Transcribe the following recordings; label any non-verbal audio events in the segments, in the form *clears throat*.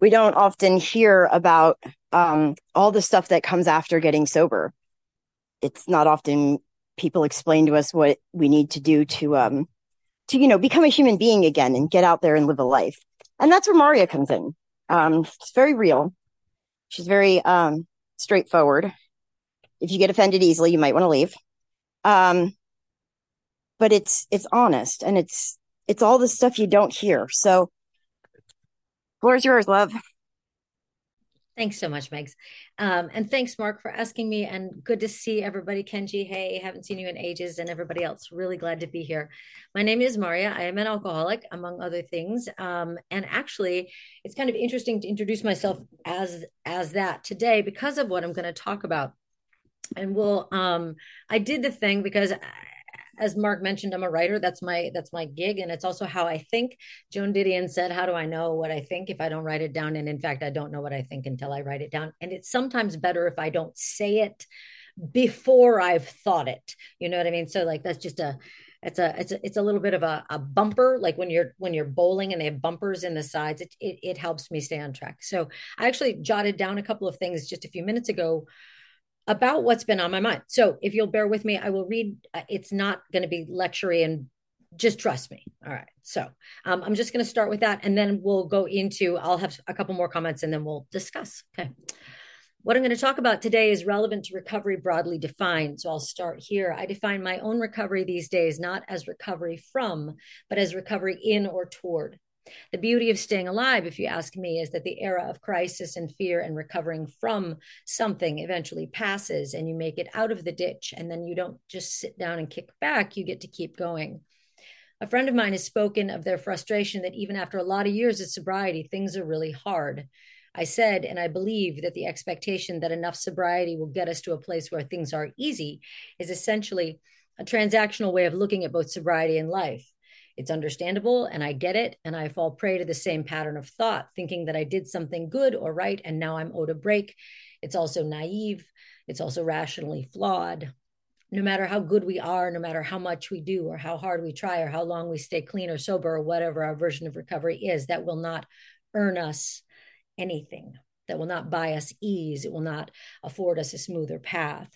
we don't often hear about um, all the stuff that comes after getting sober. It's not often people explain to us what we need to do to um, to you know become a human being again and get out there and live a life. And that's where Marya comes in. Um, it's very real. She's very um, straightforward. If you get offended easily, you might want to leave. Um, but it's it's honest and it's it's all the stuff you don't hear. So, floor's yours, love. Thanks so much, Megs. Um, and thanks, Mark, for asking me. And good to see everybody. Kenji, hey, haven't seen you in ages, and everybody else. Really glad to be here. My name is Marya. I am an alcoholic, among other things. Um, and actually, it's kind of interesting to introduce myself as as that today because of what I'm going to talk about. And we'll, um, I did the thing because as Mark mentioned, I'm a writer. That's my that's my gig, and it's also how I think. Joan Didion said, "How do I know what I think if I don't write it down?" And in fact, I don't know what I think until I write it down. And it's sometimes better if I don't say it before I've thought it. You know what I mean? So like that's just a it's a it's a, it's a little bit of a, a bumper like when you're when you're bowling and they have bumpers in the sides it, it it helps me stay on track so i actually jotted down a couple of things just a few minutes ago about what's been on my mind. So if you'll bear with me, I will read. Uh, it's not going to be lectury and just trust me. All right. So um, I'm just going to start with that and then we'll go into, I'll have a couple more comments and then we'll discuss. Okay. What I'm going to talk about today is relevant to recovery broadly defined. So I'll start here. I define my own recovery these days not as recovery from, but as recovery in or toward. The beauty of staying alive, if you ask me, is that the era of crisis and fear and recovering from something eventually passes and you make it out of the ditch. And then you don't just sit down and kick back, you get to keep going. A friend of mine has spoken of their frustration that even after a lot of years of sobriety, things are really hard. I said, and I believe that the expectation that enough sobriety will get us to a place where things are easy is essentially a transactional way of looking at both sobriety and life. It's understandable and I get it. And I fall prey to the same pattern of thought, thinking that I did something good or right and now I'm owed a break. It's also naive. It's also rationally flawed. No matter how good we are, no matter how much we do or how hard we try or how long we stay clean or sober or whatever our version of recovery is, that will not earn us anything. That will not buy us ease. It will not afford us a smoother path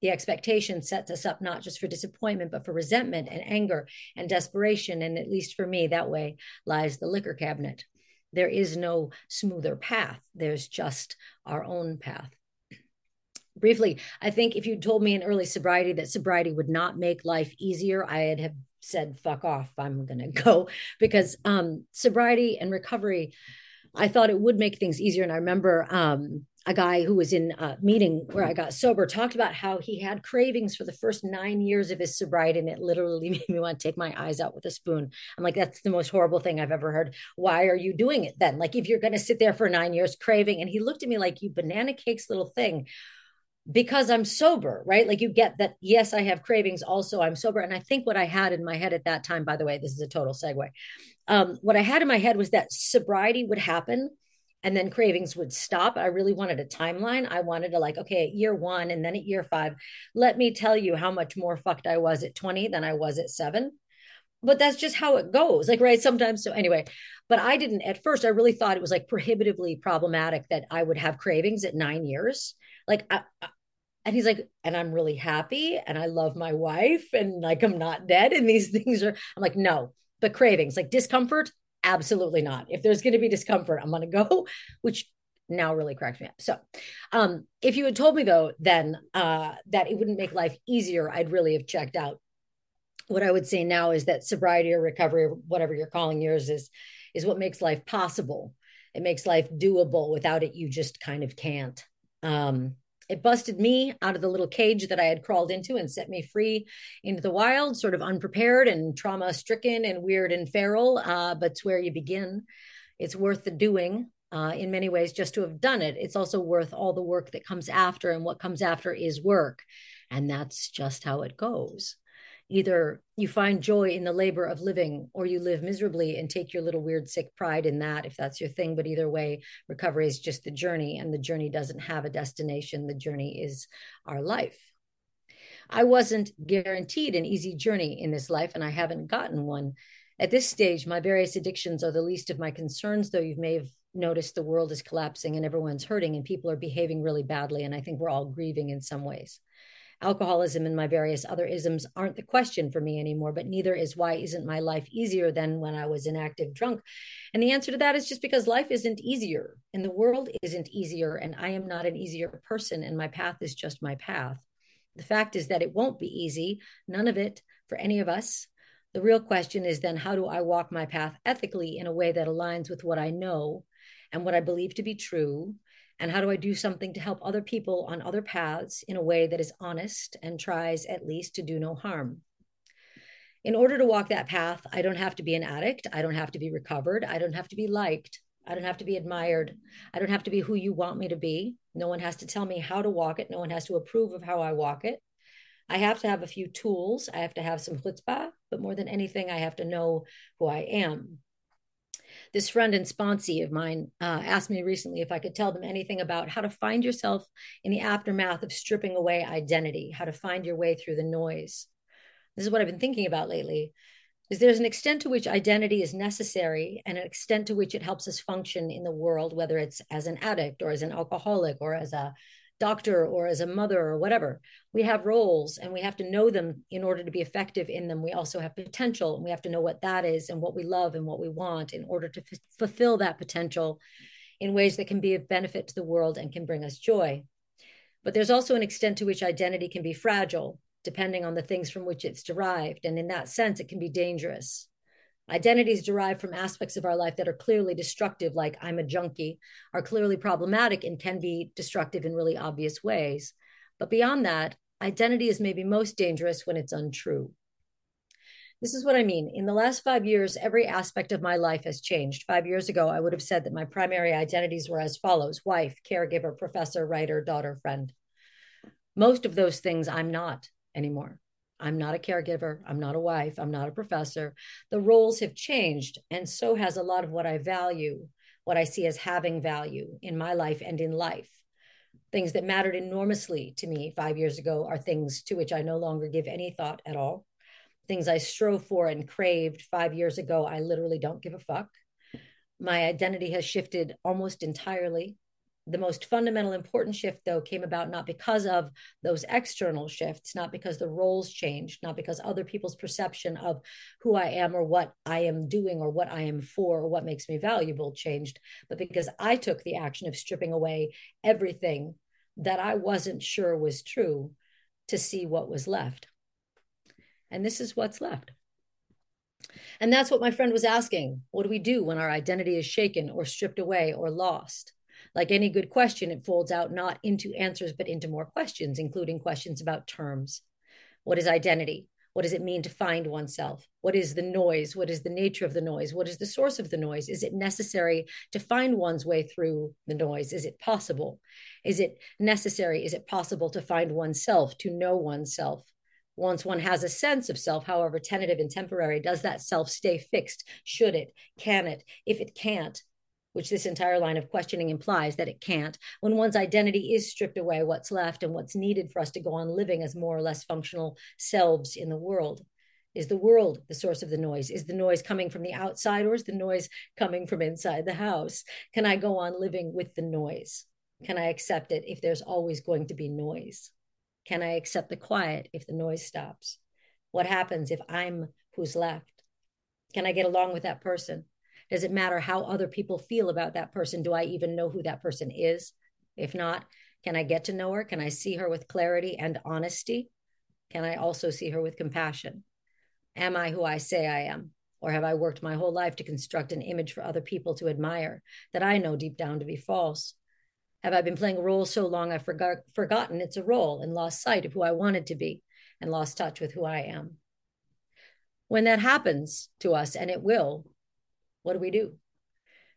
the expectation sets us up not just for disappointment, but for resentment and anger and desperation. And at least for me, that way lies the liquor cabinet. There is no smoother path, there's just our own path. *clears throat* Briefly, I think if you told me in early sobriety that sobriety would not make life easier, I'd have said, fuck off, I'm going *laughs* to go because um, sobriety and recovery. I thought it would make things easier. And I remember um, a guy who was in a meeting where I got sober talked about how he had cravings for the first nine years of his sobriety, and it literally *laughs* made me want to take my eyes out with a spoon. I'm like, that's the most horrible thing I've ever heard. Why are you doing it then? Like, if you're going to sit there for nine years craving, and he looked at me like, you banana cakes little thing because I'm sober, right? Like you get that, yes, I have cravings, also I'm sober. And I think what I had in my head at that time, by the way, this is a total segue. Um, what I had in my head was that sobriety would happen and then cravings would stop. I really wanted a timeline. I wanted to like, okay, at year one and then at year five, let me tell you how much more fucked I was at 20 than I was at seven. But that's just how it goes. Like, right. Sometimes. So, anyway, but I didn't at first, I really thought it was like prohibitively problematic that I would have cravings at nine years. Like, I, and he's like, and I'm really happy and I love my wife and like I'm not dead. And these *laughs* things are, I'm like, no, but cravings, like discomfort, absolutely not. If there's going to be discomfort, I'm going to go, *laughs* which now really cracks me up. So, um, if you had told me though, then uh, that it wouldn't make life easier, I'd really have checked out. What I would say now is that sobriety or recovery, or whatever you're calling yours, is is what makes life possible. It makes life doable. Without it, you just kind of can't. Um, it busted me out of the little cage that I had crawled into and set me free into the wild, sort of unprepared and trauma stricken and weird and feral. Uh, but it's where you begin. It's worth the doing uh, in many ways just to have done it. It's also worth all the work that comes after, and what comes after is work. And that's just how it goes either you find joy in the labor of living or you live miserably and take your little weird sick pride in that if that's your thing but either way recovery is just the journey and the journey doesn't have a destination the journey is our life i wasn't guaranteed an easy journey in this life and i haven't gotten one at this stage my various addictions are the least of my concerns though you may have noticed the world is collapsing and everyone's hurting and people are behaving really badly. And I think we're all grieving in some ways. Alcoholism and my various other isms aren't the question for me anymore, but neither is why isn't my life easier than when I was inactive drunk? And the answer to that is just because life isn't easier and the world isn't easier. And I am not an easier person and my path is just my path. The fact is that it won't be easy, none of it for any of us. The real question is then how do I walk my path ethically in a way that aligns with what I know and what I believe to be true and how do I do something to help other people on other paths in a way that is honest and tries at least to do no harm? In order to walk that path, I don't have to be an addict. I don't have to be recovered. I don't have to be liked. I don't have to be admired. I don't have to be who you want me to be. No one has to tell me how to walk it. No one has to approve of how I walk it. I have to have a few tools. I have to have some chutzpah, but more than anything, I have to know who I am this friend and sponsee of mine uh, asked me recently if I could tell them anything about how to find yourself in the aftermath of stripping away identity, how to find your way through the noise. This is what I've been thinking about lately. Is there's an extent to which identity is necessary and an extent to which it helps us function in the world, whether it's as an addict or as an alcoholic or as a doctor or as a mother or whatever. We have roles and we have to know them in order to be effective in them. We also have potential and we have to know what that is and what we love and what we want in order to f- fulfill that potential in ways that can be of benefit to the world and can bring us joy. But there's also an extent to which identity can be fragile, depending on the things from which it's derived. And in that sense, it can be dangerous. Identities derived from aspects of our life that are clearly destructive, like I'm a junkie, are clearly problematic and can be destructive in really obvious ways. But beyond that, identity is maybe most dangerous when it's untrue. This is what I mean. In the last five years, every aspect of my life has changed. Five years ago, I would have said that my primary identities were as follows wife, caregiver, professor, writer, daughter, friend. Most of those things I'm not anymore. I'm not a caregiver. I'm not a wife. I'm not a professor. The roles have changed. And so has a lot of what I value, what I see as having value in my life and in life. Things that mattered enormously to me five years ago are things to which I no longer give any thought at all. Things I strove for and craved five years ago, I literally don't give a fuck. My identity has shifted almost entirely the most fundamental important shift though came about not because of those external shifts not because the roles changed not because other people's perception of who i am or what i am doing or what i am for or what makes me valuable changed but because i took the action of stripping away everything that i wasn't sure was true to see what was left. And this is what's left. And that's what my friend was asking. What do we do when our identity is shaken or stripped away or lost like any good question, it folds out not into answers, but into more questions, including questions about terms. What is identity? What does it mean to find oneself? What is the noise? What is the nature of the noise? What is the source of the noise? Is it necessary to find one's way through the noise? Is it possible? Is it necessary? Is it possible to find oneself, to know oneself? Once one has a sense of self, however tentative and temporary, does that self stay fixed? Should it? Can it? If it can't, which this entire line of questioning implies that it can't. When one's identity is stripped away, what's left and what's needed for us to go on living as more or less functional selves in the world? Is the world the source of the noise? Is the noise coming from the outside or is the noise coming from inside the house? Can I go on living with the noise? Can I accept it if there's always going to be noise? Can I accept the quiet if the noise stops? What happens if I'm who's left? Can I get along with that person? Does it matter how other people feel about that person? Do I even know who that person is? If not, can I get to know her? Can I see her with clarity and honesty? Can I also see her with compassion? Am I who I say I am? Or have I worked my whole life to construct an image for other people to admire that I know deep down to be false? Have I been playing a role so long I've forgot, forgotten it's a role and lost sight of who I wanted to be and lost touch with who I am? When that happens to us, and it will, what do we do?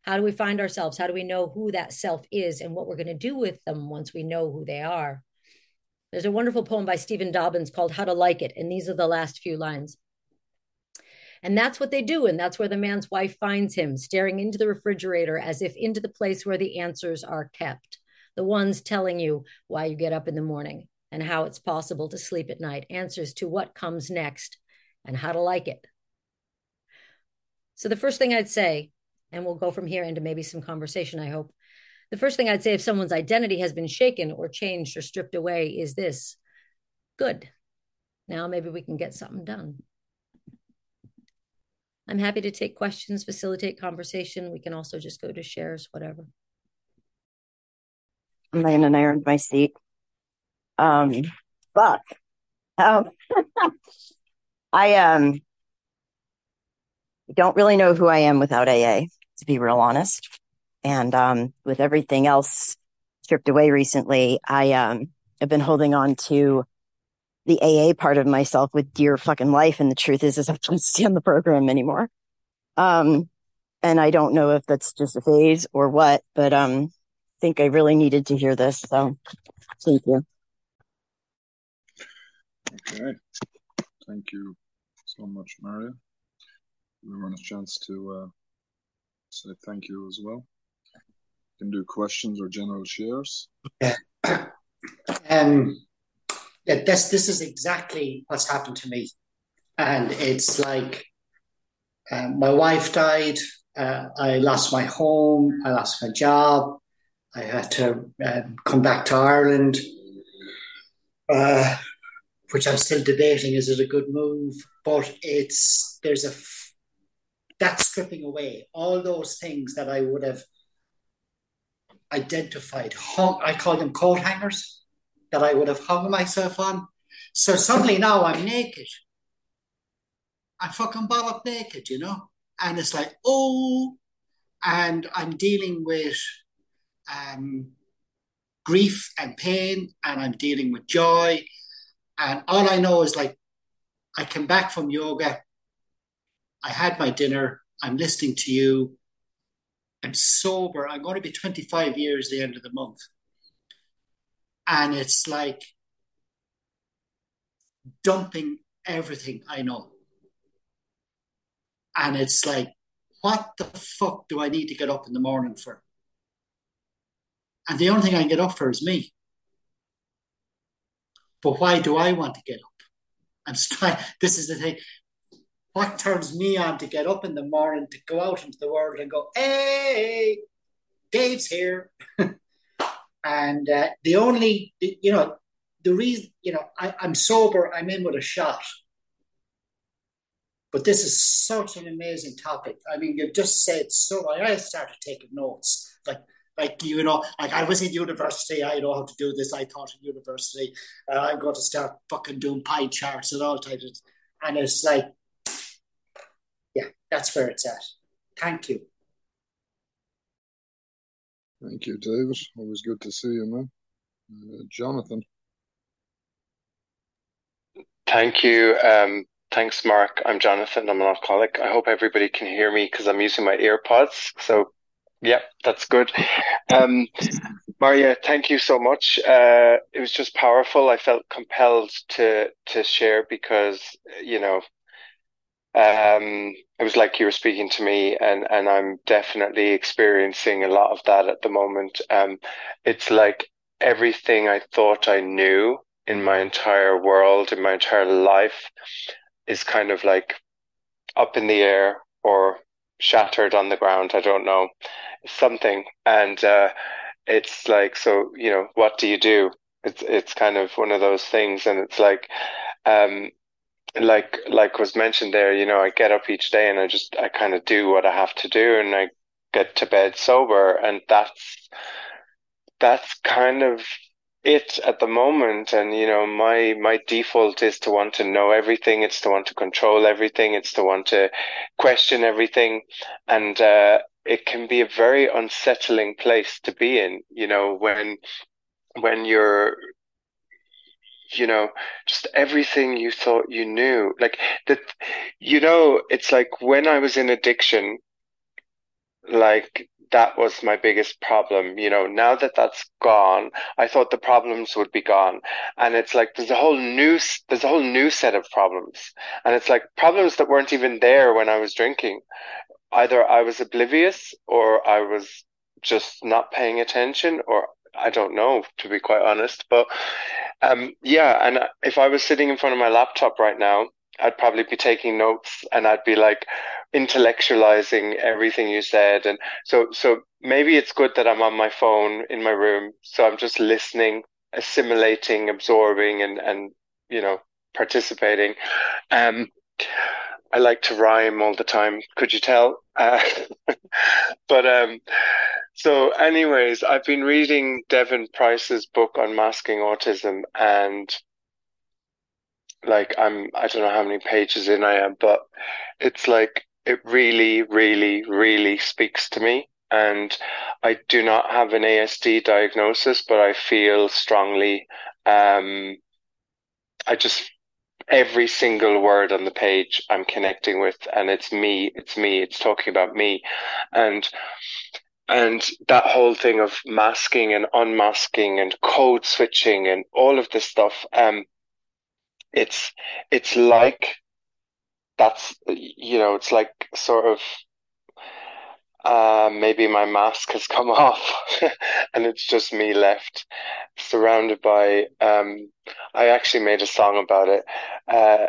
How do we find ourselves? How do we know who that self is and what we're going to do with them once we know who they are? There's a wonderful poem by Stephen Dobyns called How to Like It. And these are the last few lines. And that's what they do. And that's where the man's wife finds him, staring into the refrigerator as if into the place where the answers are kept. The ones telling you why you get up in the morning and how it's possible to sleep at night, answers to what comes next and how to like it. So the first thing I'd say and we'll go from here into maybe some conversation, I hope. The first thing I'd say if someone's identity has been shaken or changed or stripped away is this good. Now maybe we can get something done. I'm happy to take questions, facilitate conversation. We can also just go to shares, whatever. I'm laying and I earned my seat. Um, but um, *laughs* I um don't really know who I am without AA, to be real honest. And um, with everything else stripped away recently, I um have been holding on to the AA part of myself with dear fucking life. And the truth is, is I don't stand the program anymore. Um, and I don't know if that's just a phase or what, but um, I think I really needed to hear this. So thank you. Okay. Thank you so much, Marya. Everyone a chance to uh, say thank you as well. You can do questions or general shares. Yeah. *coughs* Um, yeah, this this is exactly what's happened to me, and it's like uh, my wife died. Uh, I lost my home. I lost my job. I had to uh, come back to Ireland, uh, which I'm still debating. Is it a good move? But it's there's a that's stripping away all those things that I would have identified. Hung, I call them coat hangers that I would have hung myself on. So suddenly now I'm naked. I'm fucking bollock naked, you know? And it's like, oh, and I'm dealing with um, grief and pain, and I'm dealing with joy. And all I know is like, I came back from yoga. I had my dinner. I'm listening to you. I'm sober. I'm going to be 25 years the end of the month. And it's like dumping everything I know. And it's like, what the fuck do I need to get up in the morning for? And the only thing I can get up for is me. But why do I want to get up? I'm *laughs* trying, this is the thing. What turns me on to get up in the morning to go out into the world and go, hey, Dave's here. *laughs* and uh, the only, you know, the reason, you know, I, I'm sober, I'm in with a shot. But this is such an amazing topic. I mean, you've just said so. I started taking notes. Like, like you know, like I was in university. I know how to do this. I taught in university. Uh, I'm going to start fucking doing pie charts and all types of. And it's like, that's where it's at. Thank you. Thank you, David. Always good to see you, man. Uh, Jonathan. Thank you. Um, thanks, Mark. I'm Jonathan. I'm an alcoholic. I hope everybody can hear me because I'm using my earpods. So, yeah, that's good. Um, Marya, thank you so much. Uh, it was just powerful. I felt compelled to to share because you know um, it was like you were speaking to me, and and I'm definitely experiencing a lot of that at the moment. Um, it's like everything I thought I knew in my entire world, in my entire life, is kind of like up in the air or shattered on the ground. I don't know something, and uh, it's like so. You know, what do you do? It's it's kind of one of those things, and it's like. Um, like like was mentioned there, you know, I get up each day and I just I kind of do what I have to do and I get to bed sober. And that's that's kind of it at the moment. And you know my my default is to want to know everything. It's to want to control everything. It's to want to question everything. And uh, it can be a very unsettling place to be in you know when when you're you know, just everything you thought you knew. Like that, you know, it's like when I was in addiction, like that was my biggest problem. You know, now that that's gone, I thought the problems would be gone. And it's like, there's a whole new, there's a whole new set of problems. And it's like problems that weren't even there when I was drinking. Either I was oblivious or I was just not paying attention or I don't know, to be quite honest. But um, yeah, and if I was sitting in front of my laptop right now I'd probably be taking notes and I'd be like intellectualizing everything you said. And so, so maybe it's good that I'm on my phone in my room. So I'm just listening, assimilating, absorbing and, and, you know, participating. Um, I like to rhyme all the time. Could you tell? Uh, *laughs* but, um, so anyways, I've been reading Devon Price's book on masking autism and like I'm I don't know how many pages in I am, but it's like it really, really, really speaks to me. And I do not have an ASD diagnosis, but I feel strongly. Um, I just every single word on the page I'm connecting with, and it's me, it's me, it's talking about me, and and that whole thing of masking and unmasking and code switching and all of this stuff. Um, it's it's like that's you know it's like sort of uh, maybe my mask has come *laughs* off and it's just me left surrounded by um, I actually made a song about it uh,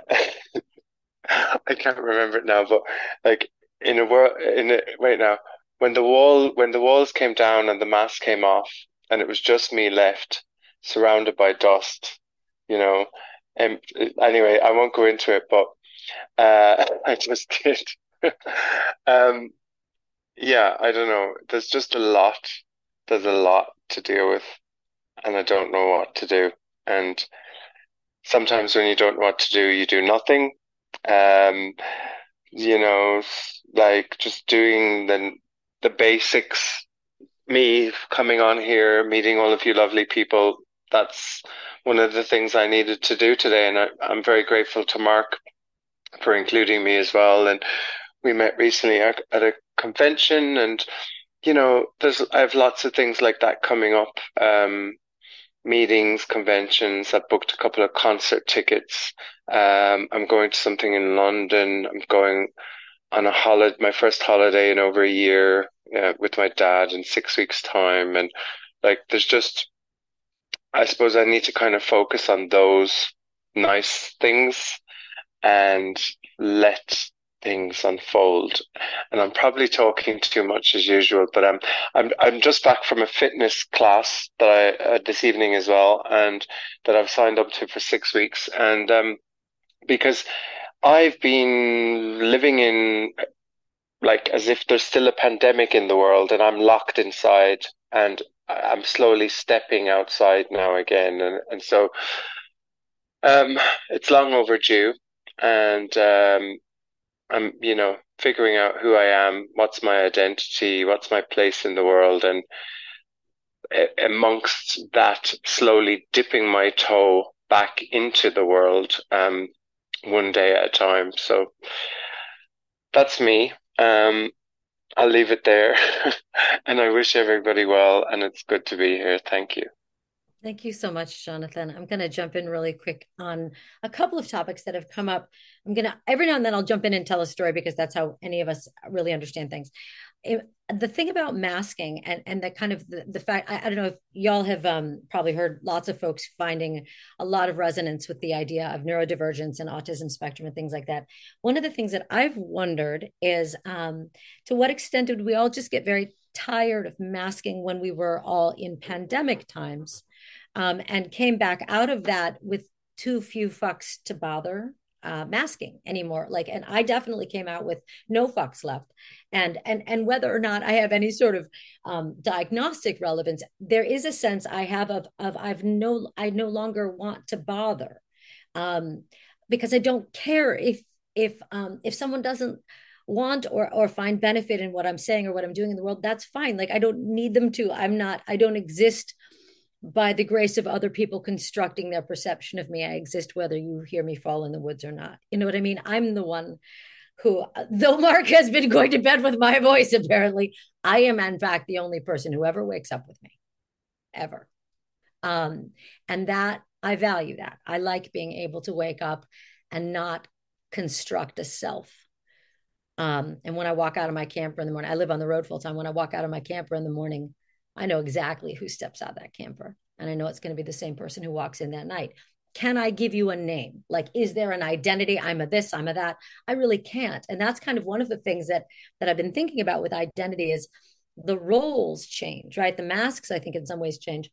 *laughs* I can't remember it now but like in a world in a wait now when the wall when the walls came down and the mask came off and it was just me left surrounded by dust you know um, anyway, I won't go into it, but uh, *laughs* I just did. um, yeah, I don't know. There's just a lot. There's a lot to deal with, and I don't know what to do. And sometimes when you don't know what to do, you do nothing. Um, you know, like just doing the the basics. Me coming on here, meeting all of you lovely people. That's one of the things I needed to do today. And I, I'm very grateful to Mark for including me as well. And we met recently at, a convention and, you know, there's, I have lots of things like that coming up. Um, meetings, conventions. I've booked a couple of concert tickets. Um, I'm going to something in London. I'm going on a holiday, my first holiday in over a year uh, with my dad in six weeks time. And like, there's just, I suppose I need to kind of focus on those nice things and let things unfold. And I'm probably talking too much as usual, but I'm I'm I'm just back from a fitness class that I uh, this evening as well, and that I've signed up to for six weeks, and um, because I've been living in like as if there's still a pandemic in the world, and I'm locked inside, and I'm slowly stepping outside now again, and and so um, it's long overdue, and um, I'm you know figuring out who I am, what's my identity, what's my place in the world, and amongst that, slowly dipping my toe back into the world, um, one day at a time. So that's me. Um, I'll leave it there. *laughs* and I wish everybody well. And it's good to be here. Thank you. Thank you so much, Jonathan. I'm going to jump in really quick on a couple of topics that have come up. I'm going to, every now and then, I'll jump in and tell a story because that's how any of us really understand things. The thing about masking and and that kind of the, the fact I, I, don't know if y'all have um, probably heard lots of folks finding a lot of resonance with the idea of neurodivergence and autism spectrum and things like that. One of the things that i've wondered is um, to what extent did we all just get very tired of masking when we were all in pandemic times um, and came back out of that with too few fucks to bother uh, masking anymore. Like and i definitely came out with no fucks left. And and and whether or not i have any sort of um, diagnostic relevance there is a sense i have of of i've no i no longer want to bother um, because i don't care if if um, if someone doesn't want or or find benefit in what i'm saying or what i'm doing in the world that's fine. Like i don't need them to. I'm not i don't exist by the grace of other people constructing their perception of me i exist whether you hear me fall in the woods or not you know what i mean i'm the one who, though Mark has been going to bed with my voice, apparently, I am, in fact, the only person who ever wakes up with me, ever. Um, and that I value that. I like being able to wake up and not construct a self. Um, and when I walk out of my camper in the morning, I live on the road full time. When I walk out of my camper in the morning, I know exactly who steps out of that camper. And I know it's going to be the same person who walks in that night. can I give you a name? Like, is there an identity? I'm a this, I'm a that. I really can't. And that's kind of one of the things that that I've been thinking about with identity is the roles change, right? The masks, I think, in some ways change.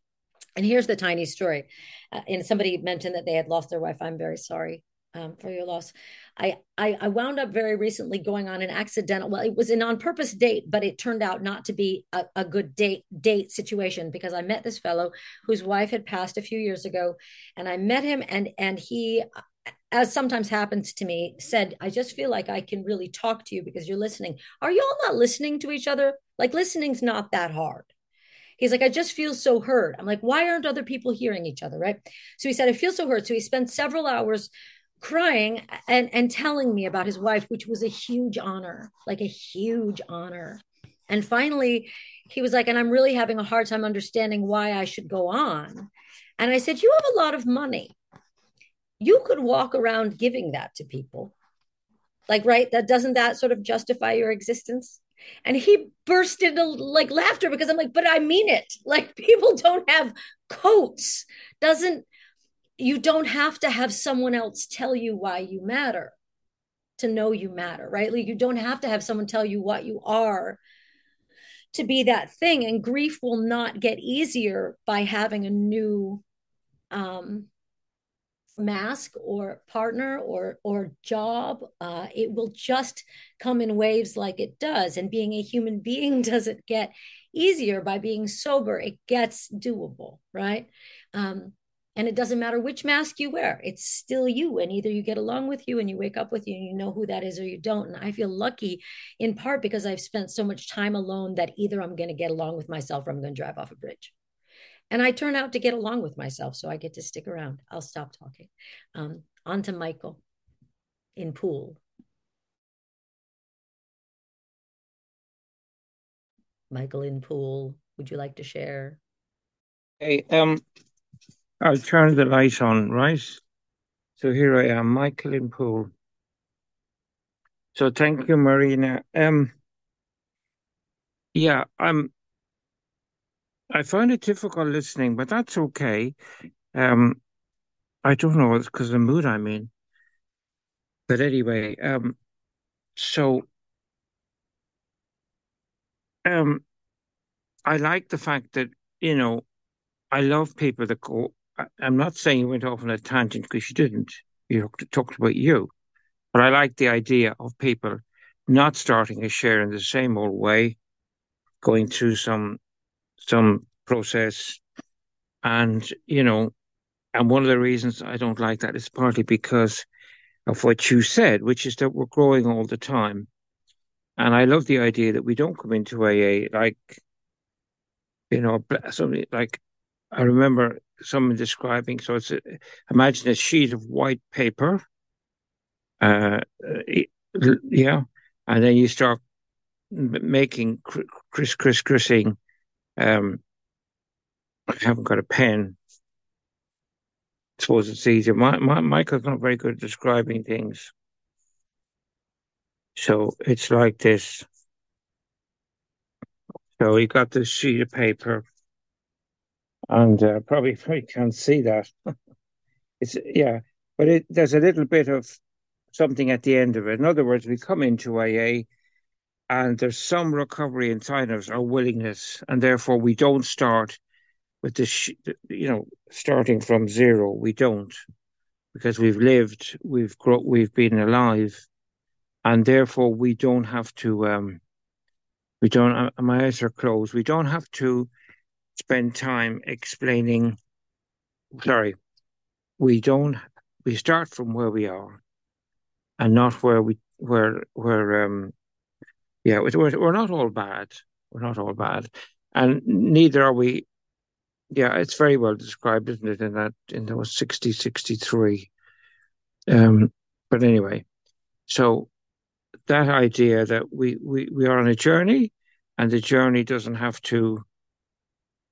And here's the tiny story. Uh, and somebody mentioned that they had lost their wife. I'm very sorry um, for your loss. I, I, I wound up very recently going on an accidental. Well, it was an on purpose date, but it turned out not to be a, a good date date situation because I met this fellow whose wife had passed a few years ago, and I met him, and and he, as sometimes happens to me, said, "I just feel like I can really talk to you because you're listening. Are y'all not listening to each other? Like listening's not that hard." He's like, I just feel so hurt. I'm like, why aren't other people hearing each other? Right. So he said, I feel so hurt. So he spent several hours crying and and telling me about his wife which was a huge honor like a huge honor. And finally he was like and i'm really having a hard time understanding why i should go on. And i said you have a lot of money. You could walk around giving that to people. Like right? That doesn't that sort of justify your existence? And he burst into like laughter because i'm like but i mean it. Like people don't have coats. Doesn't you don't have to have someone else tell you why you matter to know you matter, right? Like you don't have to have someone tell you what you are to be that thing. And grief will not get easier by having a new um, mask or partner or or job. Uh, it will just come in waves like it does. And being a human *laughs* being doesn't get easier by being sober. It gets doable, right? Um, and it doesn't matter which mask you wear, it's still you. And either you get along with you and you wake up with you and you know who that is or you don't. And I feel lucky in part because I've spent so much time alone that either I'm going to get along with myself or I'm going to drive off a bridge. And I turn out to get along with myself. So I get to stick around. I'll stop talking. Um, on to Michael in Poole. Michael in Poole, would you like to share? Hey, um, I'll turn the light on, right? So here I am, Michael in Poole. So thank you, Marina. Um, yeah, I'm. I find it difficult listening, but that's okay. Um, I don't know, it's because of the mood I'm in. But anyway, um, so um, I like the fact that you know, I love people that go I'm not saying you went off on a tangent because you didn't. You talked about you. But I like the idea of people not starting a share in the same old way, going through some some process. And, you know, and one of the reasons I don't like that is partly because of what you said, which is that we're growing all the time. And I love the idea that we don't come into AA like, you know, something like I remember someone describing. So it's a, imagine a sheet of white paper. Uh, yeah, and then you start making criss criss crissing. Um, I haven't got a pen. I suppose it's easier. My, my, Michael's not very good at describing things. So it's like this. So he got this sheet of paper and uh, probably *laughs* probably can't see that. it's yeah, but it there's a little bit of something at the end of it. In other words, we come into AA, and there's some recovery inside us, our willingness, and therefore we don't start with this, you know, starting from zero. We don't because we've lived, we've grown, we've been alive, and therefore we don't have to. Um, we don't. Uh, my eyes are closed. We don't have to spend time explaining. Sorry, we don't. We start from where we are, and not where we where where um. Yeah, we're we're not all bad. We're not all bad, and neither are we. Yeah, it's very well described, isn't it? In that in those 60, 63. Um, but anyway, so that idea that we, we, we are on a journey and the journey doesn't have to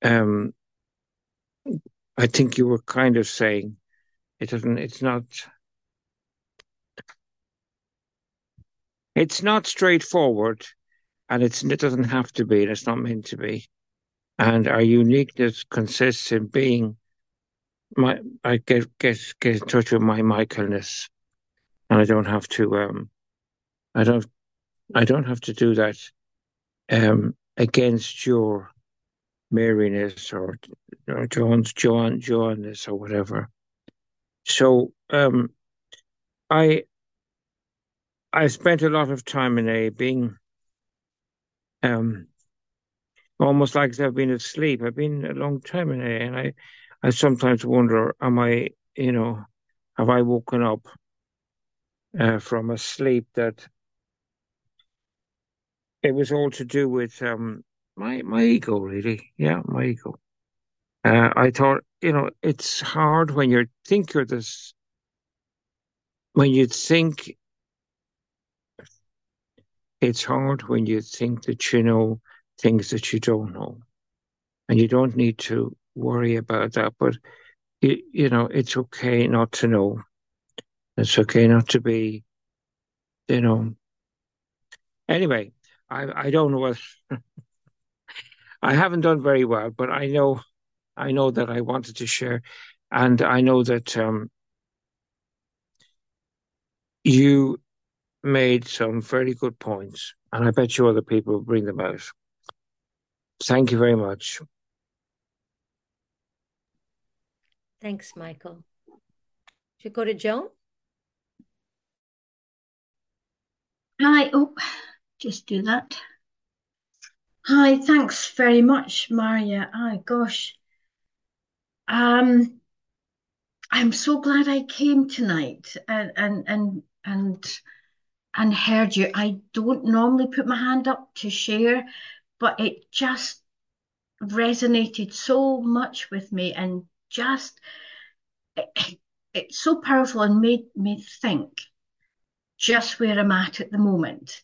um, I think you were kind of saying it doesn't. It's not. It's not straightforward, and it doesn't have to be, and it's not meant to be. And our uniqueness consists in being my I get get get in touch with my Michaelness, and I don't have to um I don't I don't have to do that um against your Maryness or, or John's John Johnness or whatever. So um I I spent a lot of time in A being um almost like I've been asleep. I've been a long time in A and I I sometimes wonder, am I, you know, have I woken up uh, from a sleep that it was all to do with um, my my ego, really. Yeah, my ego. Uh, I thought, you know, it's hard when you think you're this, when you think it's hard when you think that you know things that you don't know, and you don't need to worry about that. But you, you know, it's okay not to know. It's okay not to be, you know. Anyway, I I don't know what *laughs* I haven't done very well, but I know I know that I wanted to share, and I know that um, you made some very good points, and I bet you other people will bring them out. Thank you very much. Thanks, Michael. Should go to Joan? Hi. Oh, just do that. Hi, thanks very much, Marya. Oh, gosh. Um, I'm so glad I came tonight and and and and and heard you. I don't normally put my hand up to share, but it just resonated so much with me and just it, it's so powerful and made me think just where I'm at at the moment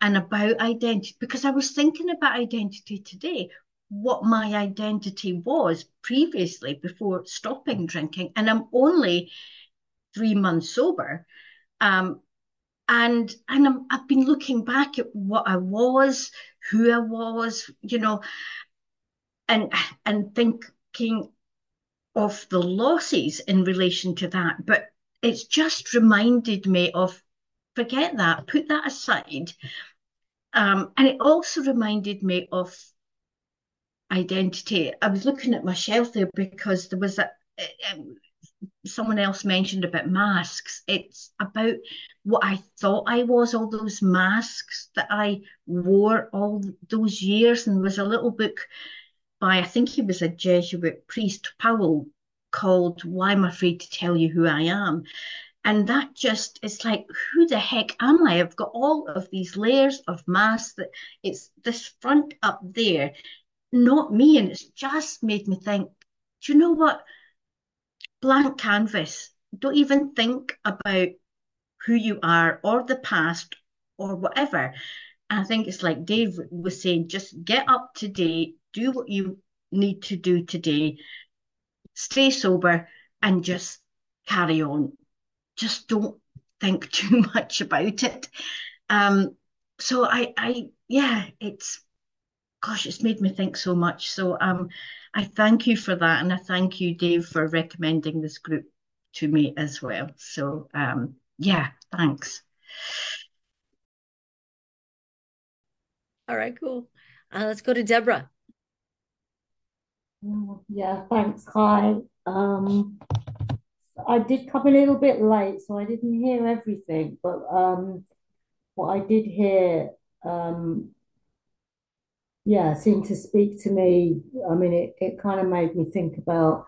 and about identity because I was thinking about identity today, what my identity was previously before stopping drinking, and I'm only three months sober. Um, and and I'm, I've been looking back at what I was, who I was, you know, and and thinking of the losses in relation to that. But it's just reminded me of forget that, put that aside. Um, and it also reminded me of identity. I was looking at my shelf there because there was a um, someone else mentioned about masks. It's about what I thought I was, all those masks that I wore all those years. And there was a little book by, I think he was a Jesuit priest, Powell, called Why I'm Afraid to Tell You Who I Am. And that just, it's like, who the heck am I? I've got all of these layers of masks that it's this front up there, not me. And it's just made me think, do you know what? Blank canvas. Don't even think about who you are or the past or whatever. I think it's like Dave was saying, just get up today, do what you need to do today, stay sober, and just carry on just don't think *laughs* too much about it. Um, so I, I, yeah, it's, gosh, it's made me think so much. So um, I thank you for that, and I thank you, Dave, for recommending this group to me as well. So um, yeah, thanks. All right, cool. Uh, let's go to Deborah. Yeah, thanks. Hi. Um, I did come a little bit late, so I didn't hear everything, but um, what I did hear, um, yeah, seemed to speak to me. I mean, it, it kind of made me think about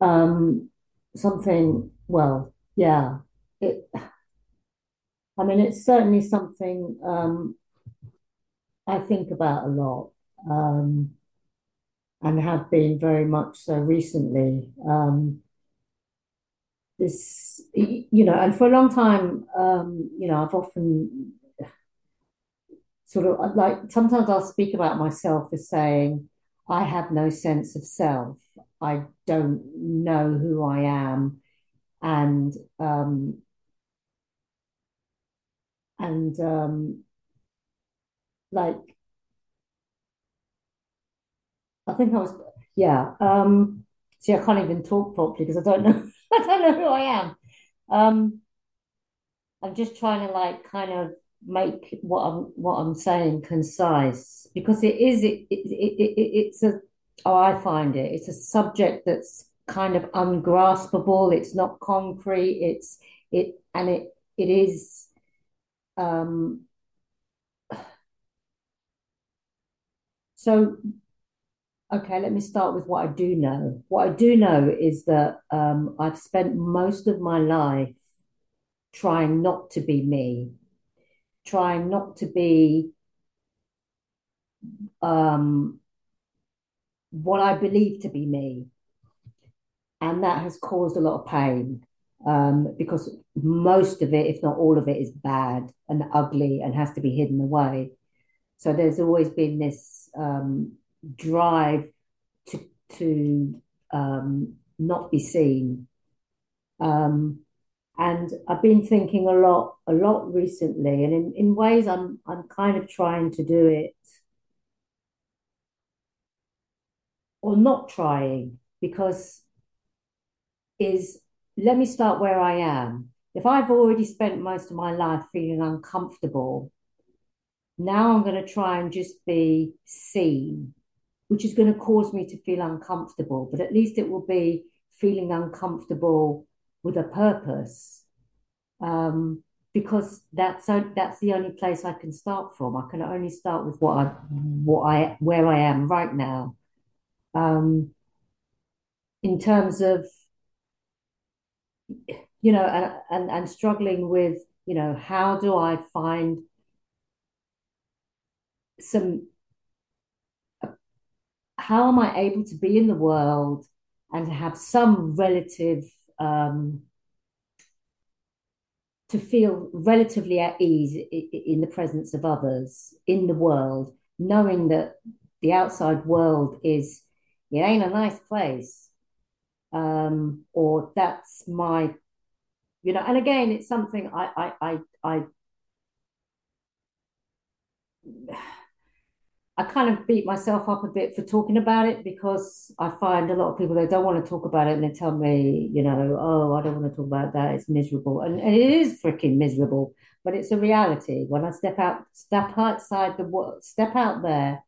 um, something, well, yeah, it, I mean, it's certainly something um, I think about a lot um, and have been very much so recently. Um, this, you know, and for a long time, um, you know, I've often sort of like sometimes I'll speak about myself as saying, I have no sense of self. I don't know who I am. And, um, and, um, like, I think I was, yeah. Um, See, I can't even talk properly because I don't know. *laughs* I don't know who I am. Um, I'm just trying to like kind of make what I'm what I'm saying concise because it is it, it, it, it it's a oh I find it it's a subject that's kind of ungraspable. It's not concrete. It's it and it it is um *sighs* so okay, let me start with what I do know. What I do know is that um, I've spent most of my life trying not to be me, trying not to be um, what I believe to be me. And that has caused a lot of pain um, because most of it, if not all of it, is bad and ugly and has to be hidden away. So there's always been this um, drive to to um, not be seen. Um, and I've been thinking a lot, a lot recently, and in, in ways I'm I'm kind of trying to do it or not trying because is let me start where I am. If I've already spent most of my life feeling uncomfortable, now I'm going to try and just be seen, which is going to cause me to feel uncomfortable, but at least it will be feeling uncomfortable with a purpose. Um, because that's that's the only place I can start from. I can only start with what I what I where I am right now. Um, in terms of you know, and and and struggling with, you know, how do I find some how am I able to be in the world and to have some relative um, to feel relatively at ease in the presence of others in the world, knowing that the outside world is it ain't a nice place, um, or that's my, you know. And again, it's something I I I I. I kind of beat myself up a bit for talking about it because I find a lot of people they don't want to talk about it and they tell me, you know, oh, I don't want to talk about that. It's miserable, and, and it is freaking miserable. But it's a reality. When I step out, step outside the world, step out there.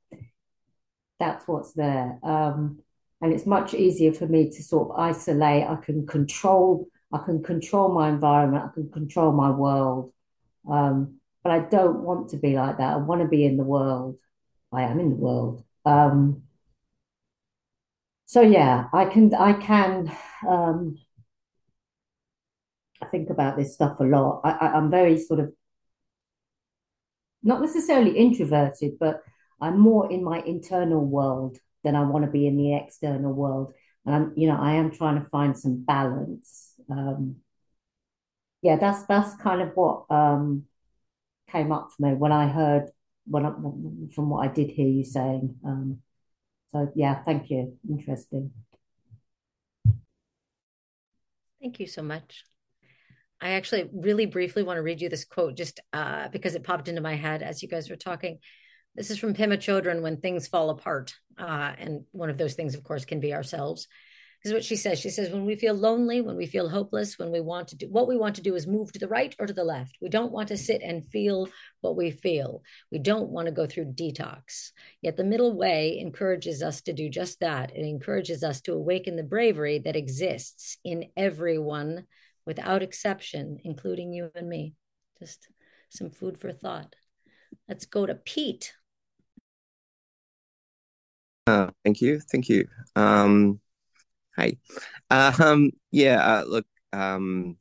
That's what's there, um, and it's much easier for me to sort of isolate. I can control. I can control my environment. I can control my world. Um, but I don't want to be like that. I want to be in the world. I am in the world. Um, so yeah, I can I can um, think about this stuff a lot. I, I, I'm very sort of not necessarily introverted, but I'm more in my internal world than I want to be in the external world. And I'm, you know, I am trying to find some balance. Um, yeah, that's that's kind of what um, came up for me when I heard when I, from what I did hear you saying. Um, so yeah, thank you. Interesting. Thank you so much. I actually really briefly want to read you this quote just uh, because it popped into my head as you guys were talking. This is from Pema Chodron when things fall apart. Uh, and one of those things, of course, can be ourselves is what she says. She says, when we feel lonely, when we feel hopeless, when we want to do what we want to do is move to the right or to the left. We don't want to sit and feel what we feel. We don't want to go through detox. Yet the middle way encourages us to do just that. It encourages us to awaken the bravery that exists in everyone without exception, including you and me. Just some food for thought. Let's go to Pete. Uh, thank you. Thank you. Um, Hey, um, yeah. Uh, look, um,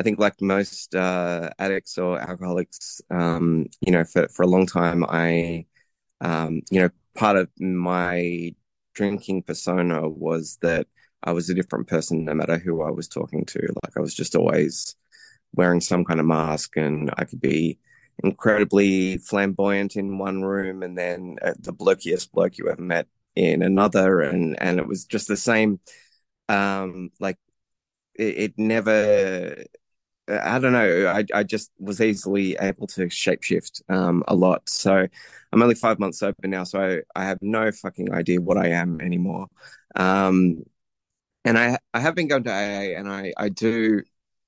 I think like most uh, addicts or alcoholics, um, you know, for for a long time, I, um, you know, part of my drinking persona was that I was a different person no matter who I was talking to. Like I was just always wearing some kind of mask, and I could be incredibly flamboyant in one room, and then uh, the blokiest bloke you ever met in another and and it was just the same um like it, it never I don't know. I, I just was easily able to shapeshift um, a lot. So I'm only five months sober now, so I, I have no fucking idea what I am anymore. Um, and I I have been going to AA, and I I do,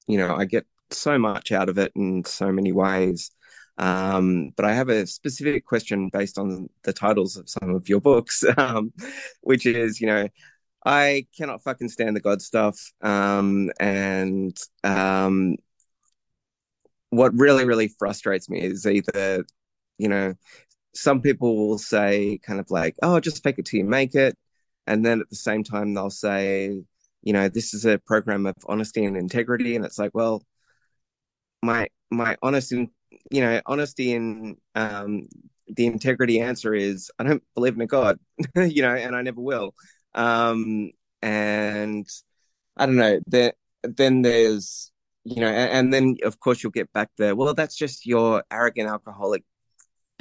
you know, I get so much out of it in so many ways. Um, but I have a specific question based on the titles of some of your books, *laughs* um, which is, you know, I cannot fucking stand the God stuff. Um, and um, what really, really frustrates me is either, you know, some people will say kind of like, oh, just fake it till you make it. And then at the same time, they'll say, you know, this is a program of honesty and integrity. And it's like, well, my my honest and you know honesty and um, the integrity answer is I don't believe in a God, *laughs* you know, and I never will. Um, and I don't know. There, then there's you know, and, and, then of course you'll get back there. Well, that's just your arrogant alcoholic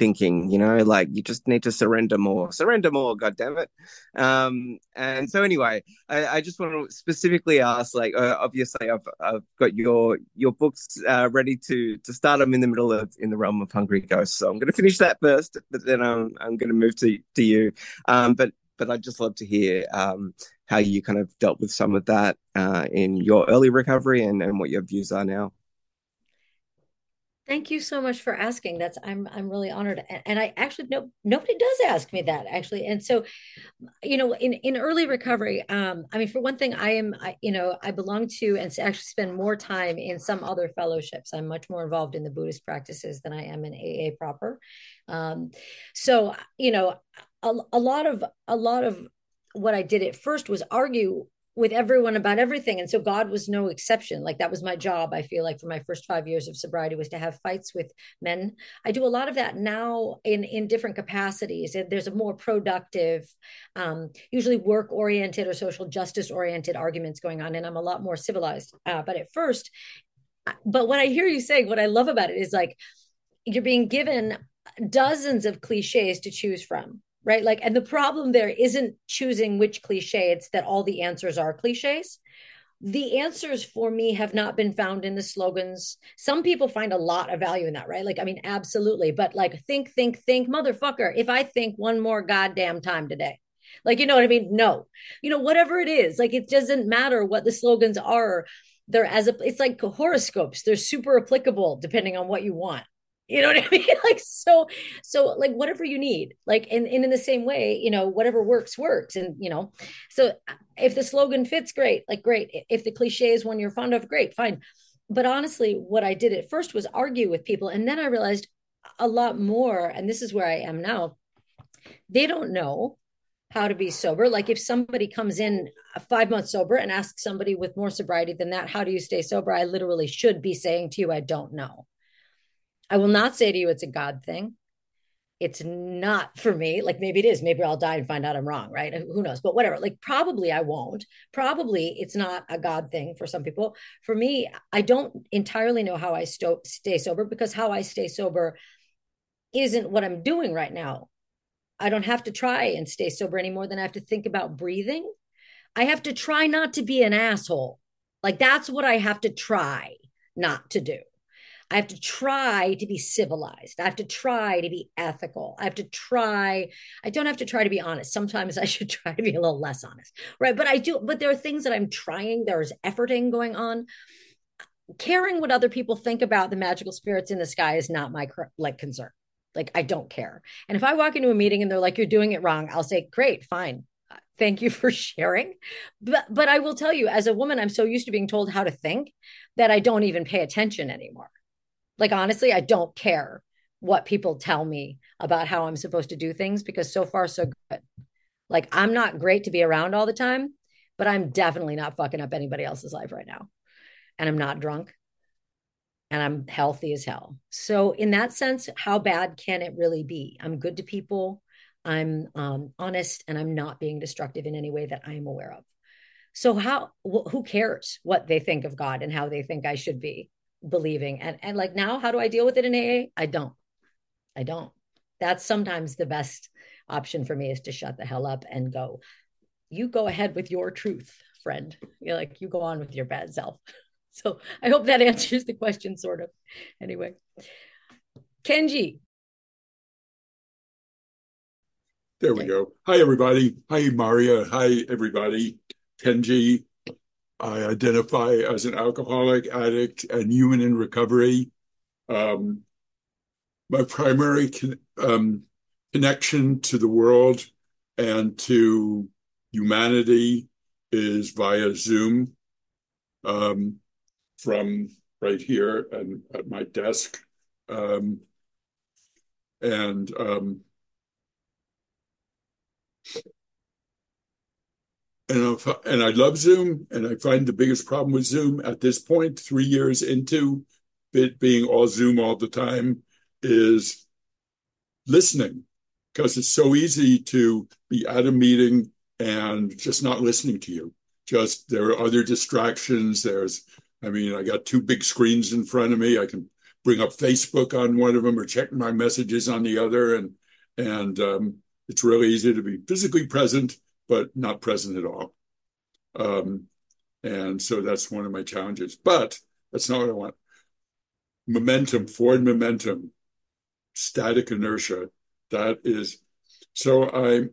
thinking, you know, like you just need to surrender more, surrender more, God damn it. Um, and so anyway, I, I just want to specifically ask, like, uh, obviously I've, I've got your, your books, uh, ready to, to start. I'm in the middle of in the realm of hungry ghosts. So I'm going to finish that first, but then I'm, I'm going to move to, to you. Um, but, but I'd just love to hear, um, how you kind of dealt with some of that, uh, in your early recovery and, and what your views are now. Thank you so much for asking. That's I'm I'm really honored, and, and I actually no nobody does ask me that actually, and so, you know, in in early recovery, um, I mean, for one thing, I am, I, you know, I belong to and actually spend more time in some other fellowships. I'm much more involved in the Buddhist practices than I am in AA proper. Um, so you know, a, a lot of a lot of what I did at first was argue with everyone about everything. And so god was no exception. Like that was my job i feel like for my first five years of sobriety was to have fights with men. I do a lot of that now in in different capacities and there's a more productive um, usually work oriented or social justice oriented arguments going on and i'm a lot more civilized uh, but at first but what i hear you saying what i love about it is like you're being given dozens of cliches to choose from right? Like, and the problem there isn't choosing which cliche, it's that all the answers are cliches. The answers for me have not been found in the slogans. Some people find a lot of value in that, right? Like, I mean, absolutely. But like, think, think, think, motherfucker, if I think one more goddamn time today, like, you know what I mean? No, you know, whatever it is, like, it doesn't matter what the slogans are. They're as a, it's like horoscopes. They're super applicable depending on what you want you know what I *laughs* mean? Like so, so like whatever you need, like and, and in the same way, you know, whatever works works, and you know, so uh, if the slogan fits, great, like great. If the cliche is one you're fond of, great, fine. But honestly, what I did at first was argue with people, and then I realized a lot more, and this is where I am now. They don't know how to be sober. Like if somebody comes in uh, five months sober and asks somebody with more sobriety than that, how do you stay sober? I literally should be saying to you, I don't know I will not say to you it's a God thing. It's not for me. Like maybe it is. Maybe I'll die and find out I'm wrong, right? Who knows? But whatever. Like probably I won't. Probably it's not a God thing for some people. For me, I don't entirely know how I sto- stay sober because how I stay sober isn't what I'm doing right now. I don't have to try and stay sober any more than I have to think about breathing. I have to try not to be an asshole. Like that's what I have to try not to do. I have to try to be civilized. I have to try to be ethical. I have to try. I don't have to try to be honest. Sometimes *laughs* I should try to be a little less honest, right? But I do. But there are things that I'm trying. There's efforting going on. Caring what other people think about the magical spirits in the sky is not my like concern. Like I don't care. And if I walk into a meeting and they're like, "You're doing it wrong," I'll say, "Great, fine." Thank you *laughs* for sharing. But but I will tell you, as a woman, I'm so used to being told how to think that I don't even pay attention anymore like, honestly, I don't care what people tell me about how I'm supposed to do things because so far, so good. Like, I'm not great to be around all the time, but I'm definitely not fucking up anybody else's life right now. And I'm not drunk and I'm healthy as hell. So, in that sense, how bad can it really be? I'm good to people. I'm um, honest and I'm not being destructive in any way that I am aware of. So, how, wh- who cares what they think of God and how they think I should be? Believing. And and like now how do i deal with it in aa i don't. I don't. That's sometimes the best option for me is to shut the hell up and go you go ahead with your truth friend. You're like you go on with your bad self. *laughs* So i hope that *laughs* answers the question sort of. Anyway kenji. There we go. Hi everybody. Hi Marya hi everybody. Kenji. I identify as an alcoholic addict and human in recovery. Um, my primary con- um, connection to the world and to humanity is via Zoom um, from right here and at my desk. Um, and and and I love Zoom, and I find the biggest problem with Zoom at this point, three years into it being all Zoom all the time, is listening because it's so easy to be at a meeting and just not listening to you. Just there are other distractions. There's, I mean, I got two big screens in front of me. I can bring up Facebook on one of them or check my messages on the other, and and um, it's really easy to be physically present but not present at all. Um, and so that's one of my challenges. But that's not what I want. Momentum, forward momentum, static inertia. That is so I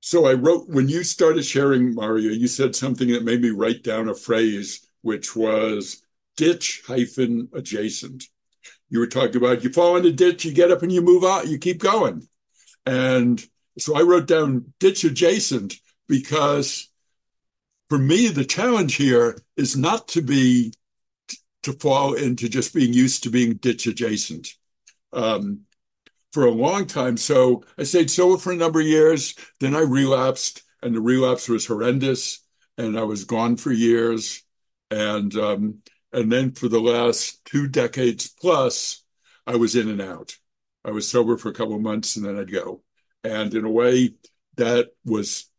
so I wrote when you started sharing, Marya, you said something that made me write down a phrase, which was ditch hyphen adjacent. You were talking about you fall in a ditch, you get up and you move out, you keep going. And so I wrote down ditch adjacent because for me, the challenge here is not to be to fall into just being used to being ditch adjacent. Um, for a long time. So I stayed sober for a number of years. Then I relapsed, and the relapse was horrendous, and I was gone for years. And um, and then for the last two decades plus, I was in and out. I was sober for a couple of months, and then I'd go. And in a way, that was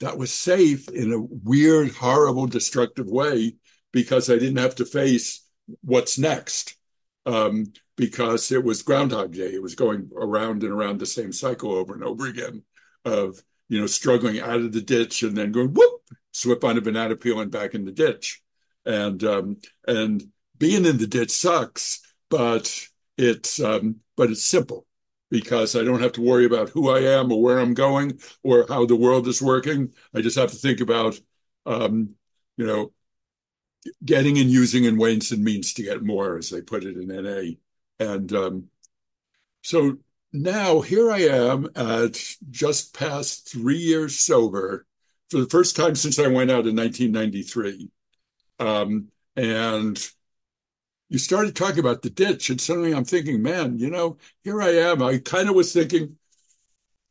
that was safe in a weird, horrible, destructive way because I didn't have to face what's next. Um, because it was Groundhog Day. It was going around and around the same cycle over and over again of, you know, struggling out of the ditch and then going whoop, slip on a banana peel and back in the ditch. And um, and being in the ditch sucks, but it's um, but it's simple because I don't have to worry about who I am or where I'm going or how the world is working. I just have to think about, um, you know, getting and using and ways and means to get more, as they put it in NA. And um, so now here I am at just past three years sober for the first time since I went out in 1993. Um, and you started talking about the ditch, and suddenly I'm thinking, man, you know, here I am. I kind of was thinking,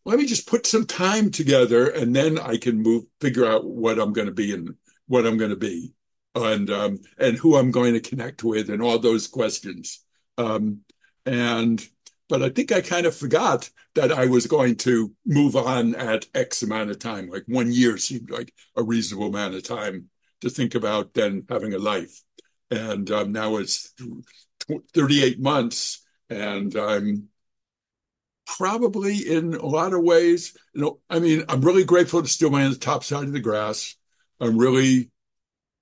let me just put some time together, and then I can move, figure out what I'm going to be and what I'm going to be, and um, and who I'm going to connect with, and all those questions. Um, and but I think I kind of forgot that I was going to move on at X amount of time. Like one year seemed like a reasonable amount of time to think about then having a life. And um, now it's 38 months, and I'm probably in a lot of ways, you know, I mean, I'm really grateful to still on the top side of the grass. I'm really,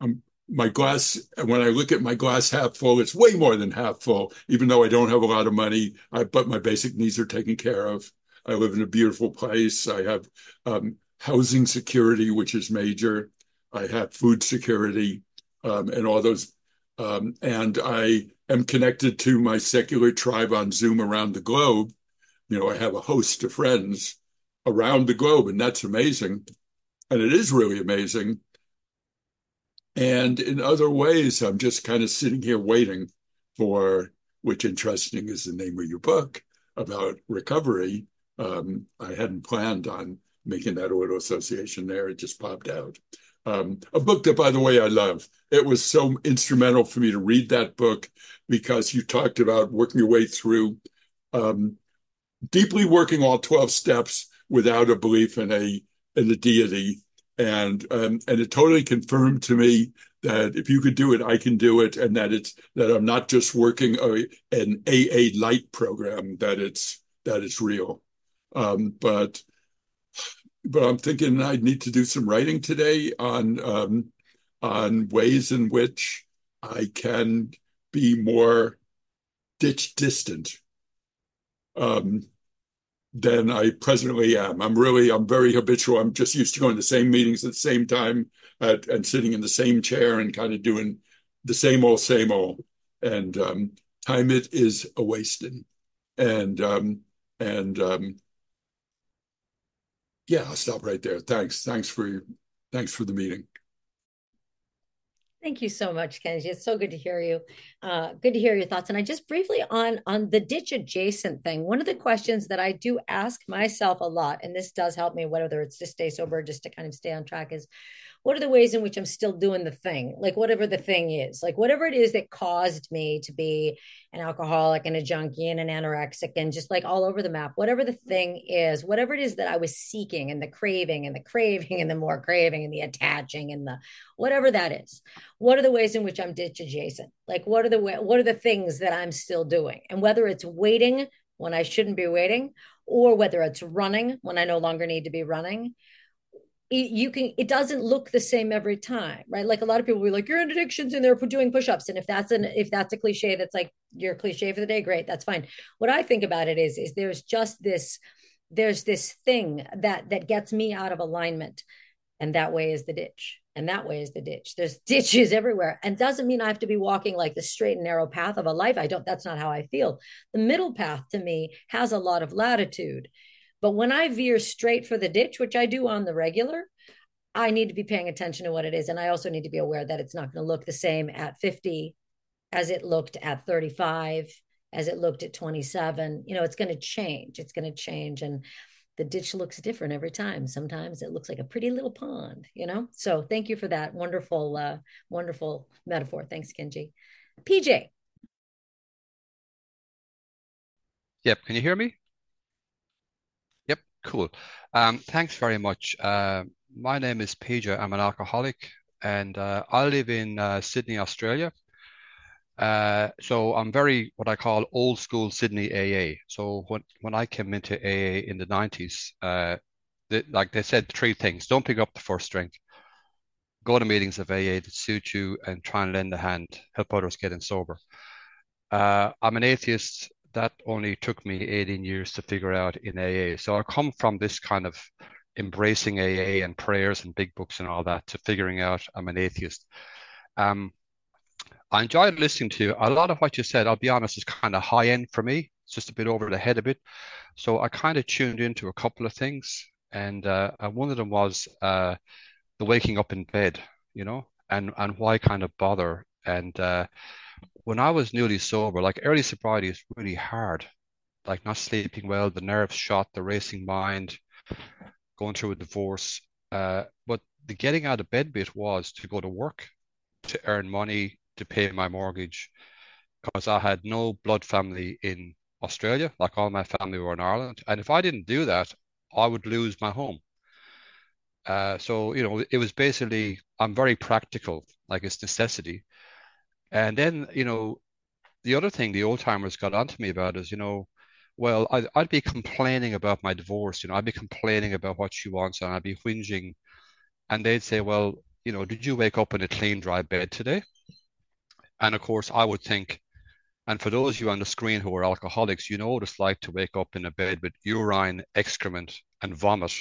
I'm my glass, when I look at my glass half full, it's way more than half full, even though I don't have a lot of money, I, but my basic needs are taken care of. I live in a beautiful place. I have um, housing security, which is major. I have food security um, and all those. Um, and I am connected to my secular tribe on Zoom around the globe. You know, I have a host of friends around the globe, and that's amazing. And it is really amazing and in other ways, I'm just kind of sitting here waiting for, which interesting is the name of your book about recovery. Um, I hadn't planned on making that auto association there. It just popped out. Um, a book that, by the way, I love. It was so instrumental for me to read that book because you talked about working your way through um, deeply working all 12 steps without a belief in a in a deity and um, and it totally confirmed to me that if you could do it, I can do it, and that it's that I'm not just working a, an AA light program, that it's that it's real. Um, but but I'm thinking I need to do some writing today on um, on ways in which I can be more ditch distant. Um, than I presently am. I'm really, I'm very habitual. I'm just used to going to the same meetings at the same time at, and sitting in the same chair and kind of doing the same old, same old. And um, time it is a wasting. And um, and um, yeah, I'll stop right there. Thanks. Thanks for thanks for the meeting. Thank you so much, Kenji. It's so good to hear you. Uh, good to hear your thoughts. And I just briefly on on the ditch adjacent thing. One of the questions that I do ask myself a lot, and this does help me, whether it's to stay sober, just to kind of stay on track, is what are the ways in which I'm still doing the thing? Like whatever the thing is, like whatever it is that caused me to be an alcoholic and a junkie and an anorexic and just like all over the map, whatever the thing is, whatever it is that I was seeking and the craving and the craving and the more craving and the attaching and the whatever that is. What are the ways in which I'm ditch adjacent? Like what are the what are the things that I'm still doing? And whether it's waiting when I shouldn't be waiting or whether it's running when I no longer need to be running you can it doesn't look the same every time right? Like a lot of people will be like you're in addictions and they're doing push-ups. And if that's an if that's a cliche that's like your cliche for the day great that's fine. What i think about it is is there's just this there's this thing that that gets me out of alignment. And that way is the ditch. And that way is the ditch. There's *laughs* ditches everywhere. And doesn't mean i have to be walking like the straight and narrow path of a life. I don't that's not how i feel. The middle path to me has a lot of latitude but when I veer straight for the ditch, which I do on the regular, I need to be paying attention to what it is. And I also need to be aware that it's not going to look the same at 50 as it looked at 35, as it looked at 27. You know, it's going to change. It's going to change. And the ditch looks different every time. Sometimes it looks like a pretty little pond, you know? So thank you for that wonderful, uh, wonderful metaphor. Thanks, Kenji. PJ. Yep. Can you hear me? Cool. Um, thanks very much. Uh, my name is PJ. I'm an alcoholic, and uh, I live in uh, Sydney, Australia. Uh, so I'm very what I call old school Sydney AA. So when when I came into AA in the 90s, uh, like they said three things: don't pick up the first drink, go to meetings of AA that suit you, and try and lend a hand, help others getting sober. Uh, I'm an atheist that only took me 18 years to figure out in AA. So I come from this kind of embracing AA and prayers and big books and all that to figuring out I'm an atheist. Um, I enjoyed listening to a lot of what you said. I'll be honest, is kind of high end for me. It's just a bit over the head a bit. So I kind of tuned into a couple of things, and uh, one of them was uh, the waking up in bed, you know, and and why kind of bother and uh, when I was newly sober, like early sobriety is really hard, like not sleeping well, the nerves shot, the racing mind, going through a divorce. Uh, but the getting out of bed bit was to go to work, to earn money, to pay my mortgage, because I had no blood family in Australia, like all my family were in Ireland. And if I didn't do that, I would lose my home. Uh, so, you know, it was basically, I'm very practical, like it's necessity. And then, you know, the other thing the old timers got onto me about is, you know, well, I'd, I'd be complaining about my divorce, you know, I'd be complaining about what she wants and I'd be whinging. And they'd say, well, you know, did you wake up in a clean, dry bed today? And of course, I would think, and for those of you on the screen who are alcoholics, you know what it's like to wake up in a bed with urine, excrement, and vomit.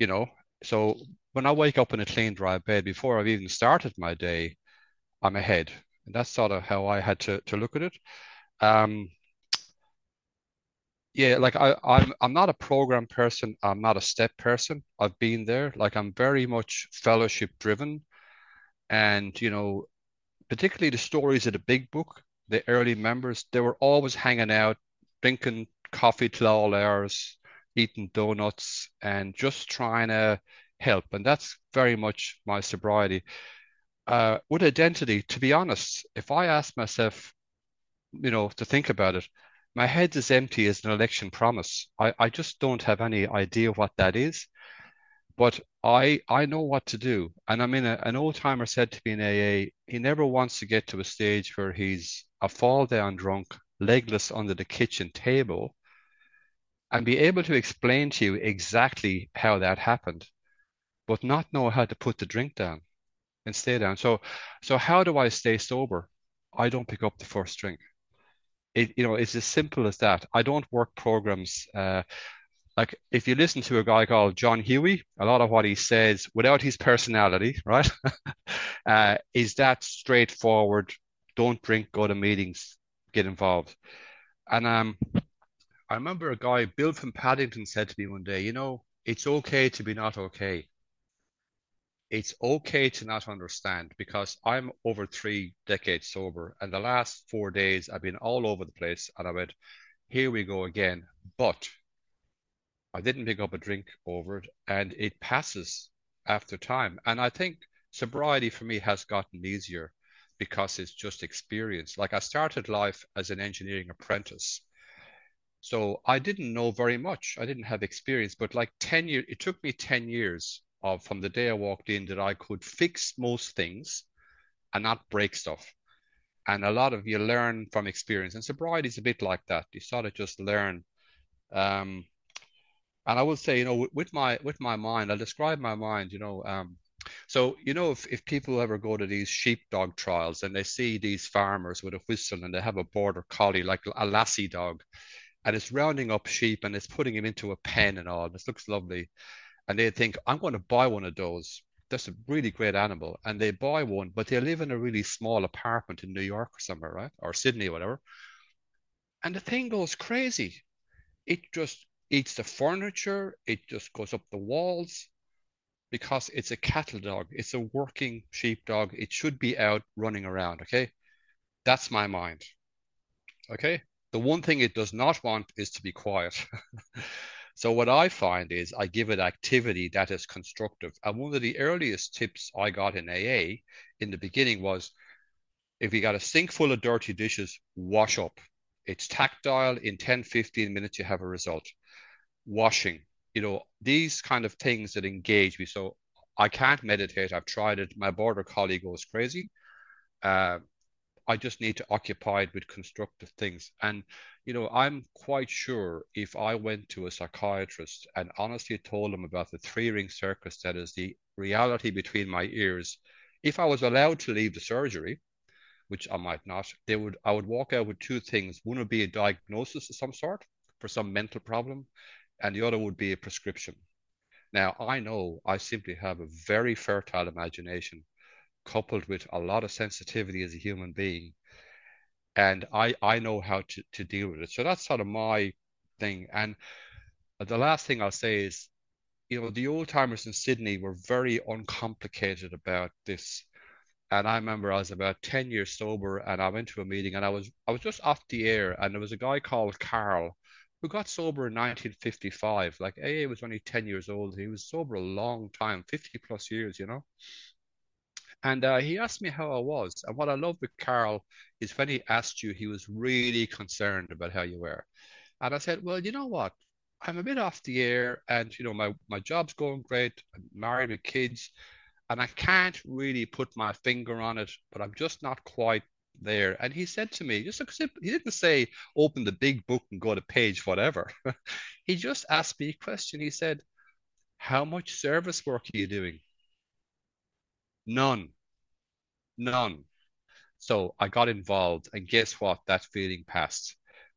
You know, so when I wake up in a clean, dry bed, before I've even started my day, I'm ahead. And that's sort of how I had to, to look at it. Um, yeah, like I, I'm I'm not a program person. I'm not a step person. I've been there. Like I'm very much fellowship driven, and you know, particularly the stories of the big book, the early members, they were always hanging out, drinking coffee till all hours, eating donuts, and just trying to help. And that's very much my sobriety uh, with identity, to be honest, if I ask myself, you know, to think about it, my head is empty as an election promise. I, I just don't have any idea what that is. But I I know what to do. And I mean, a, an old timer said to me in AA, he never wants to get to a stage where he's a fall down drunk, legless under the kitchen table, and be able to explain to you exactly how that happened, but not know how to put the drink down and stay down. So, so how do I stay sober? I don't pick up the first drink. it, you know, it's as simple as that. I don't work programs. Uh, like if you listen to a guy called John Huey, a lot of what he says, without his personality, right, *laughs* uh, is that straightforward. Don't drink, go to meetings, get involved. And um, I remember a guy, Bill from Paddington, said to me one day, you know, it's okay to be not okay. It's okay to not understand because I'm over three decades sober, and the last four days I've been all over the place, and I went, here we go again. But I didn't pick up a drink over it, and it passes after time. And I think sobriety for me has gotten easier because it's just experience. Like I started life as an engineering apprentice. So I didn't know very much. I didn't have experience, but like 10 years, it took me 10 years from the day I walked in that I could fix most things and not break stuff. And a lot of you learn from experience. And sobriety is a bit like that. You sort of just learn. Um, and I will say, you know, with my with my mind, I'll describe my mind, you know, um, so, you know, if, if people ever go to these sheepdog trials and they see these farmers with a whistle and they have a border collie, like a lassie dog, and it's rounding up sheep and it's putting him into a pen and all, this looks lovely. And they think, I'm going to buy one of those. That's a really great animal. And they buy one, but they live in a really small apartment in New York or somewhere, right? Or Sydney or whatever. And the thing goes crazy. It just eats the furniture, it just goes up the walls because it's a cattle dog. It's a working sheepdog. It should be out running around. Okay. That's my mind. Okay. The one thing it does not want is to be quiet. *laughs* so what I find is I give it activity that is constructive. And one of the earliest tips I got in AA in the beginning was if you got a sink full of dirty dishes, wash up. It's tactile. In 10, 15 minutes, you have a result. Washing, you know, these kind of things that engage me. So I can't meditate. I've tried it. My border collie goes crazy. Uh, I just need to occupy it with constructive things. And, you know, I'm quite sure if I went to a psychiatrist and honestly told him about the three ring circus that is the reality between my ears, if I was allowed to leave the surgery, which I might not, they would I would walk out with two things. One would be a diagnosis of some sort for some mental problem, and the other would be a prescription. Now, I know I simply have a very fertile imagination coupled with a lot of sensitivity as a human being. And I, I know how to, to deal with it. So that's sort of my thing. And the last thing I'll say is, you know, the old timers in Sydney were very uncomplicated about this. And I remember I was about 10 years sober and I went to a meeting and I was I was just off the air and there was a guy called Carl who got sober in 1955. Like AA was only 10 years old. He was sober a long time, 50 plus years, you know. And uh, he asked me how I was. And what I love with Carl is when he asked you, he was really concerned about how you were. And I said, well, you know what? I'm a bit off the air and, you know, my, my job's going great. I'm married with kids and I can't really put my finger on it, but I'm just not quite there. And he said to me, just he didn't say open the big book and go to page whatever. *laughs* he just asked me a question. He said, How much service work are you doing? None. None. So I got involved, and guess what? That feeling passed.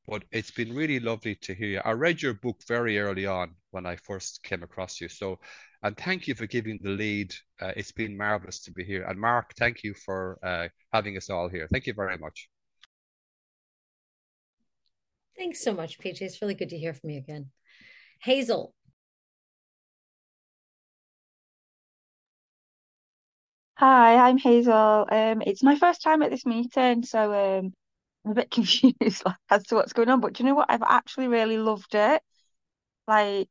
But it's been really lovely to hear you. I read your book very early on when I first came across you. So and thank you for giving the lead. Uh, it's been marvelous to be here. And Mark, thank you for uh, having us all here. Thank you very much. Thanks so much, PJ. It's really good to hear from you again. Hazel. Hi, I'm Hazel. Um, it's my first time at this meeting, so um, I'm a bit *laughs* confused like, as to what's going on. But do you know what? I've actually really loved it. Like,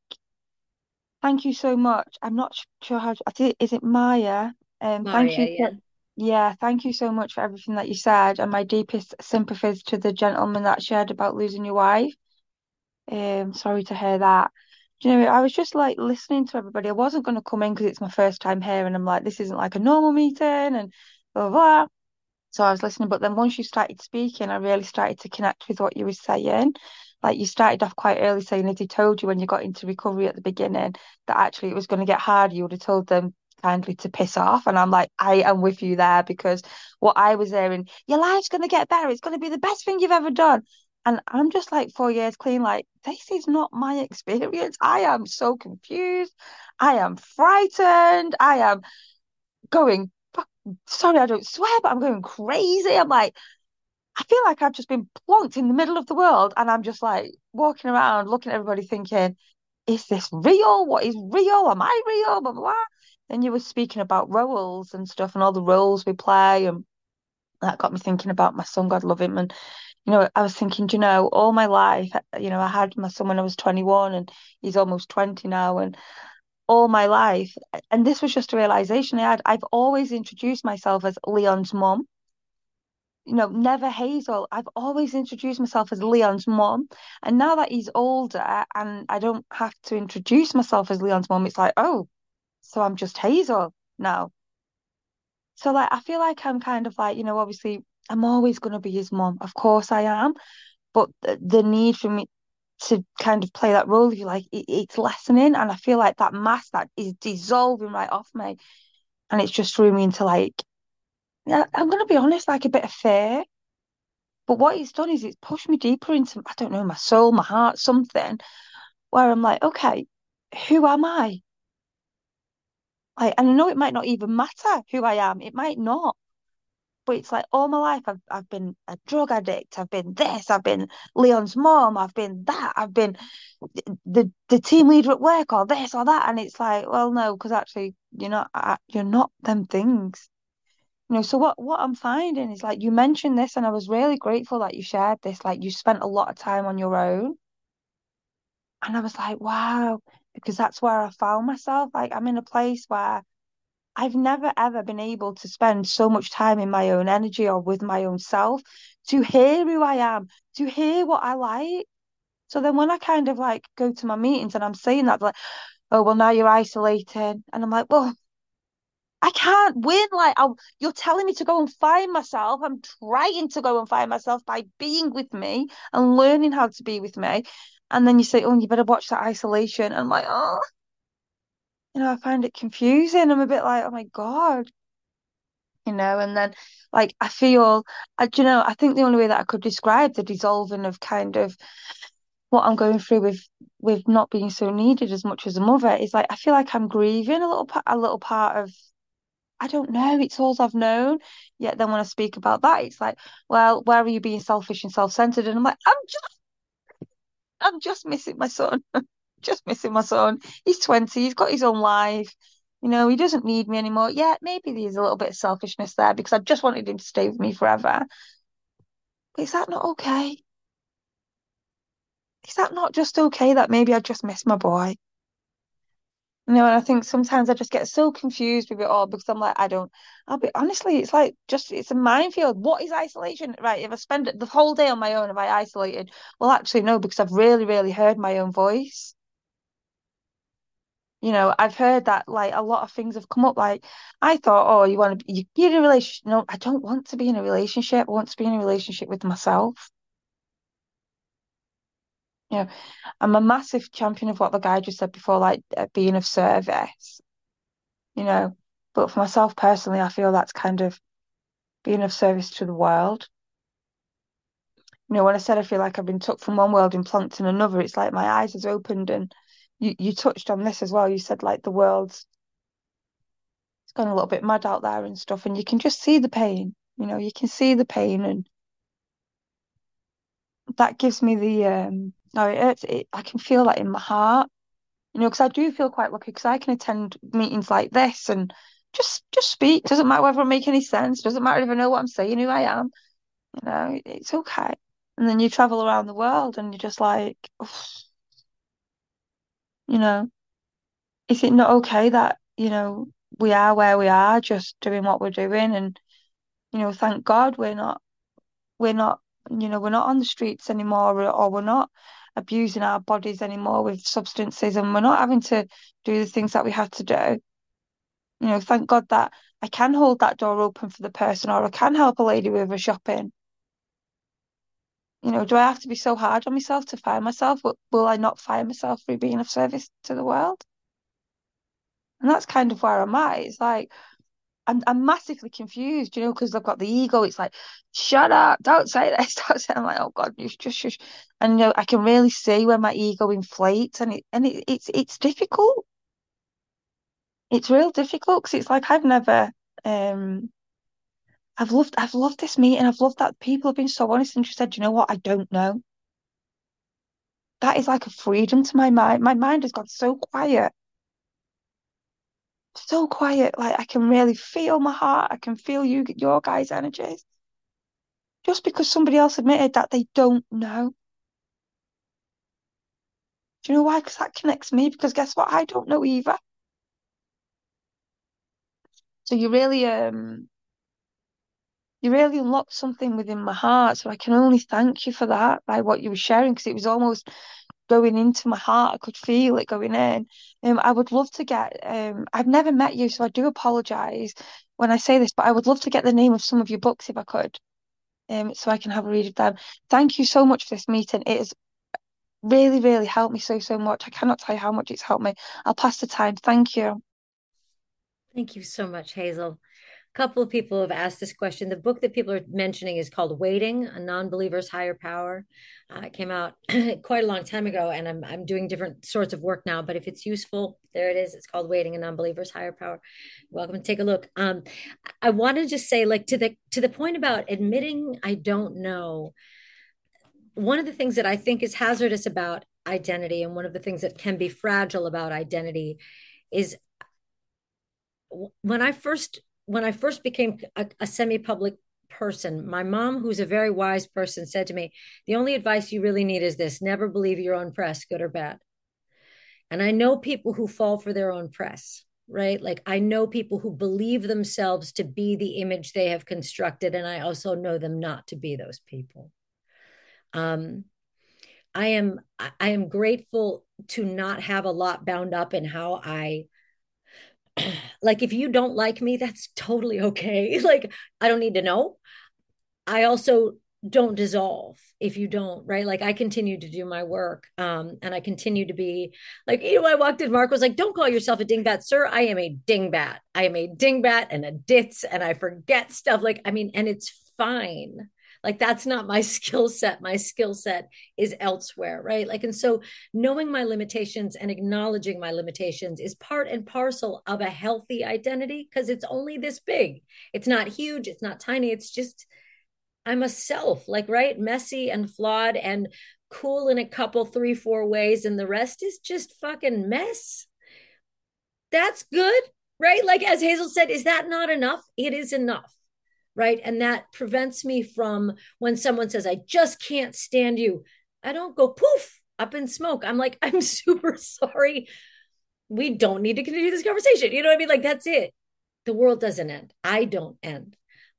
Thank you so much. I'm not sure how to, I think, is it Maya? Um, thank Marya, you yeah. for, yeah, thank you so much for everything that you said, and my deepest sympathies to the gentleman that shared about losing your wife. Um, sorry to hear that. Do you know, I was just like listening to everybody. I wasn't going to come in because it's my first time here, and I'm like, this isn't like a normal meeting, and blah blah. So I was listening, but then once you started speaking, I really started to connect with what you were saying. Like you started off quite early saying if they told you when you got into recovery at the beginning that actually it was going to get hard, you would have told them kindly to piss off. And I'm like, I am with you there because what I was hearing, your life's going to get better. It's going to be the best thing you've ever done. And I'm just like four years clean, like, this is not my experience. I am so confused. I am frightened. I am going, sorry, I don't swear, but I'm going crazy. I'm like, I feel like I've just been plonked in the middle of the world and I'm just like walking around looking at everybody thinking, is this real? What is real? Am I real? Blah, blah, blah. Then you were speaking about roles and stuff and all the roles we play. And that got me thinking about my son, God love him. And, you know, I was thinking, you know, all my life, uh, you know, I had my son when I was 21 and he's almost 20 now. And all my life, and this was just a realization I had, I've always introduced myself as Leon's mom. you know, never Hazel. I've always introduced myself as Leon's mom. And now that he's older and I don't have to introduce myself as Leon's mom, it's like, oh, so I'm just Hazel now. So like I feel like I'm kind of like, you know, obviously I'm always gonna be his mom. Of course I am. But the, the need for me to kind of play that role, if you like, it, it's lessening. And I feel like that mask that is dissolving right off me. And it's just threw me into like yeah, I'm going to be honest, like a bit of fear. But what it's done is it's pushed me deeper into, I don't know, my soul, my heart, something where I'm like, okay, who am I? Like, and I know it might not even matter who I am. It might not. But it's like all my life I've I've been a drug addict. I've been this. I've been Leon's mom. I've been that. I've been the the team leader at work or this or that. And it's like, well, no, because actually you're not you're not them things. You know, so what what I'm finding is like you mentioned this, and I was really grateful that you shared this. Like you spent a lot of time on your own, and I was like, wow, because that's where I found myself. Like I'm in a place where I've never ever been able to spend so much time in my own energy or with my own self to hear who I am, to hear what I like. So then when I kind of like go to my meetings and I'm saying that, like, oh well, now you're isolating, and I'm like, well I can't win. Like, i you're telling me to go and find myself. I'm trying to go and find myself by being with me and learning how to be with me. And then you say, oh, you better watch that isolation. And I'm like, oh, you know, I find it confusing. I'm a bit like, oh my God. You know, and then like I feel, I, you know, I think the only way that I could describe the dissolving of kind of what I'm going through with with not being so needed as much as a mother is like I feel like I'm grieving a little part, a little part of I don't know. It's all I've known. Yet then when I speak about that, it's like, well, where are you being selfish and self-centered? And I'm like, I'm just, I'm just missing my son. *laughs* just missing my son. He's 20. He's got his own life. You know, he doesn't need me anymore. Yeah, maybe there's a little bit of selfishness there because I just wanted him to stay with me forever. But is that not okay? Is that not just okay that maybe I just miss my boy? You know, and I think sometimes I just get so confused with it all because I'm like, I don't, I'll be honestly, it's like just, it's a minefield. What is isolation? Right. If I spend the whole day on my own, have I isolated? Well, actually, no, because I've really, really heard my own voice. You know, I've heard that like a lot of things have come up. Like, I thought, oh, you want to be, you in a relationship? No, I don't want to be in a relationship. I want to be in a relationship with myself. Yeah, I'm a massive champion of what the guy just said before, like uh, being of service, you know. But for myself personally, I feel that's kind of being of service to the world. You know, when I said I feel like I've been took from one world and plunked in another, it's like my eyes has opened and you, you touched on this as well. You said like the world's it's gone a little bit mad out there and stuff, and you can just see the pain. You know, you can see the pain and that gives me the um no, it, hurts. it I can feel that in my heart, you know, because I do feel quite lucky because I can attend meetings like this and just just speak. Doesn't matter whether I make any sense. Doesn't matter if I know what I'm saying, who I am. You know, it's okay. And then you travel around the world and you're just like, you know, is it not okay that you know we are where we are, just doing what we're doing, and you know, thank God we're not we're not you know we're not on the streets anymore, or, we're not abusing our bodies anymore with substances and we're not having to do the things that we had to do. You know, thank God that I can hold that door open for the person or I can help a lady with her shopping. You know, do I have to be so hard on myself to find myself? Will, will I not find myself through being of service to the world? And that's kind of where I'm at. It's like I'm, I'm massively confused, you know, because I've got the ego. It's like, shut up, don't say this, *laughs* don't say. I'm like, oh God, you just, just. And you know, I can really see where my ego inflates, and it, and it, it's, it's difficult. It's real difficult because it's like I've never, um, I've loved, I've loved this meeting. I've loved that people have been so honest and just said, you know what, I don't know. That is like a freedom to my mind. My mind has got so quiet so quiet. Like I can really feel my heart. I can feel you, your guys' energies. Just because somebody else admitted that they don't know. Do you know why? Because that connects me. Because guess what? I don't know either. So you really, um, you really unlocked something within my heart. So I can only thank you for that by what you were sharing. Because it was almost going into my heart. I could feel it going in. Um, I would love to get. Um, I've never met you, so I do apologise when I say this, but I would love to get the name of some of your books if I could, um, so I can have a read of them. Thank you so much for this meeting. It has really, really helped me so so much. I cannot tell you how much it's helped me. I'll pass the time. Thank you. Thank you so much, Hazel couple of people have asked this question. The book that people are mentioning is called Waiting, A Non-Believer's Higher Power. Uh, it came out *clears throat* quite a long time ago, and I'm, I'm doing different sorts of work now. But if it's useful, there it is. It's called Waiting, A Non-Believer's Higher Power. Welcome to take a look. Um, I want to just say, like to the to the point about admitting I don't know. One of the things that I think is hazardous about identity, and one of the things that can be fragile about identity, is when I first when I first became a, a semi public person, my mom, who's a very wise person, said to me, The only advice you really need is this never believe your own press, good or bad. And I know people who fall for their own press, right? Like I know people who believe themselves to be the image they have constructed. And I also know them not to be those people. Um, I am I am grateful to not have a lot bound up in how I *clears throat* like if you don't like me that's totally okay. *laughs* Like i don't need to know. I also don't dissolve if you don't right? Like i continue to do my work um and i continue to be like you know i walked in mark was like don't call yourself a dingbat sir. I am a dingbat. I am a dingbat and a ditz and i forget stuff. Like i mean and it's fine like that's not my *laughs* skill set. My skill set is elsewhere right? Like and so knowing my limitations and acknowledging my limitations is part and parcel of a healthy identity because it's only this big. It's not huge. It's not tiny. It's just i'm a self like right? Messy and flawed and cool in a couple three four ways and the rest is just fucking mess. That's good right? Like as hazel said is that not enough? It is enough right? And that prevents me from when someone says, I just can't stand you. I don't go poof up in smoke. I'm like, *laughs* I'm super sorry. We don't need to continue this conversation. You know what I mean? Like, that's it. The world doesn't end. I don't end.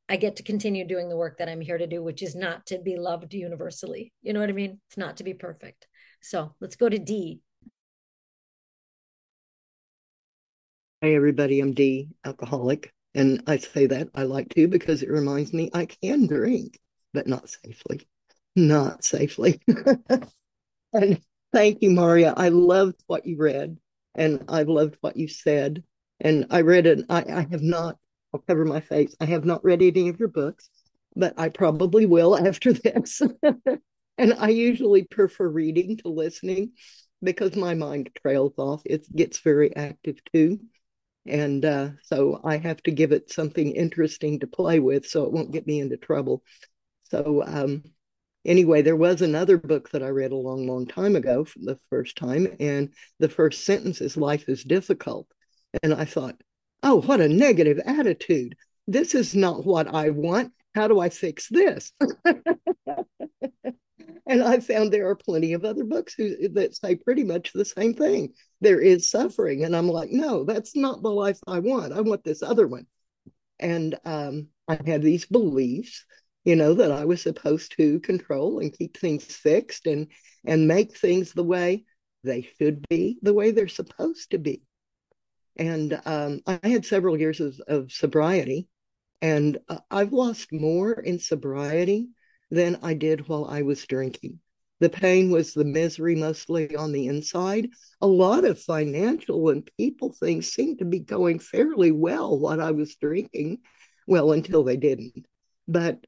I get to continue doing the work that I'm here to do, which is not to be loved universally. You know what I mean? It's not to be perfect. So let's go to D. Hey, everybody. I'm D, alcoholic. And I say that I like to because it reminds me I can drink, but not safely. Not safely. *laughs* and thank you, Marya. I loved what you read and I loved what you said. And I read it. I, I have not, I'll cover my face. I have not read any of your books, but I probably will after *laughs* this. and I usually prefer reading to listening because my mind trails off. It gets very active too. And uh, so I have to give it something interesting to play with so it won't get me into trouble. So, um, anyway, there was another book that I read a long, long time ago for the first time. And the first sentence is Life is difficult. And I thought, oh, what a negative attitude. This is not what I want. How do I fix this? *laughs* and I found there are plenty of other books who, that say pretty much the same thing. There is suffering, and I'm like, no, that's not the life I want. I want this other one. And um, I had these beliefs, you know, that I was supposed to control and keep things fixed and and make things the way they should be, the way they're supposed to be. And um, I had several years of, of sobriety, and uh, I've lost more in sobriety than I did while I was drinking. The pain was the misery mostly on the inside. A lot of financial and people things seemed to be going fairly well while I was drinking. Well, until they didn't. But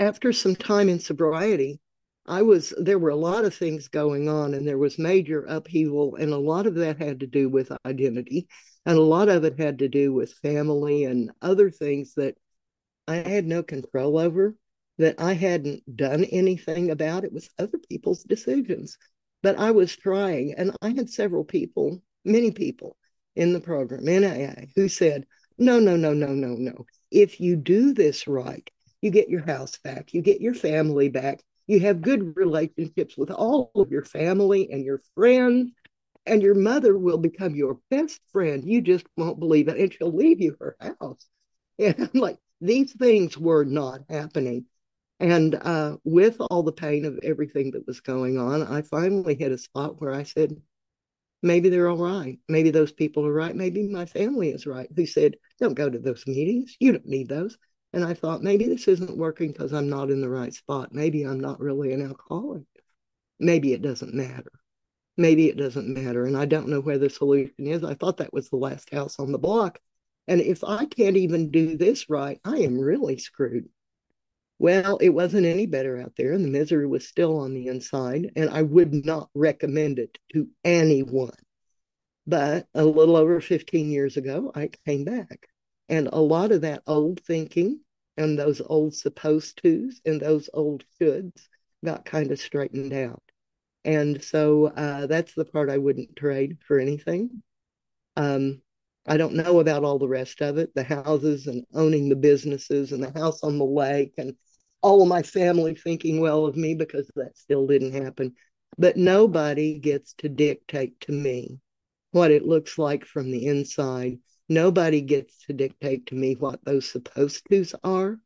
after some time in sobriety, I was there were a lot of things going on and there was major upheaval and a lot of that had to do with identity and a lot of it had to do with family and other things that I had no control over that I hadn't done anything about. It was other people's decisions. But I was trying, and I had several people, many people in the program, in AA, who said, no, no, no, no, no, no. If you do this right, you get your house back, you get your family back, you have good relationships with all of your family and your friends, and your mother will become your best friend. You just won't believe it, and she'll leave you her house. *laughs* And I'm like, these things were not happening. And uh, with all the pain of everything that was going on, I finally hit a spot where I said, maybe they're all right. Maybe those people are right. Maybe my family is right. Who said, don't go to those meetings. You don't need those. And I thought, maybe this isn't working because I'm not in the right spot. Maybe I'm not really an alcoholic. Maybe it doesn't matter. Maybe it doesn't matter. And I don't know where the solution is. I thought that was the last house on the block. And if I can't even do this right, I am really screwed. Well, it wasn't any better out there, and the misery was still on the inside, and I would not recommend it to anyone. But a little over 15 years ago, I came back. And a lot of that old thinking and those old supposed tos and those old shoulds got kind of straightened out. And so uh, that's the part I wouldn't trade for anything. Um, I don't know about all the rest of it the houses and owning the businesses and the house on the lake and all of my family thinking well of me because that still didn't happen. But nobody gets to dictate to me what it looks like from the inside. Nobody gets to dictate to me what those supposed tos are,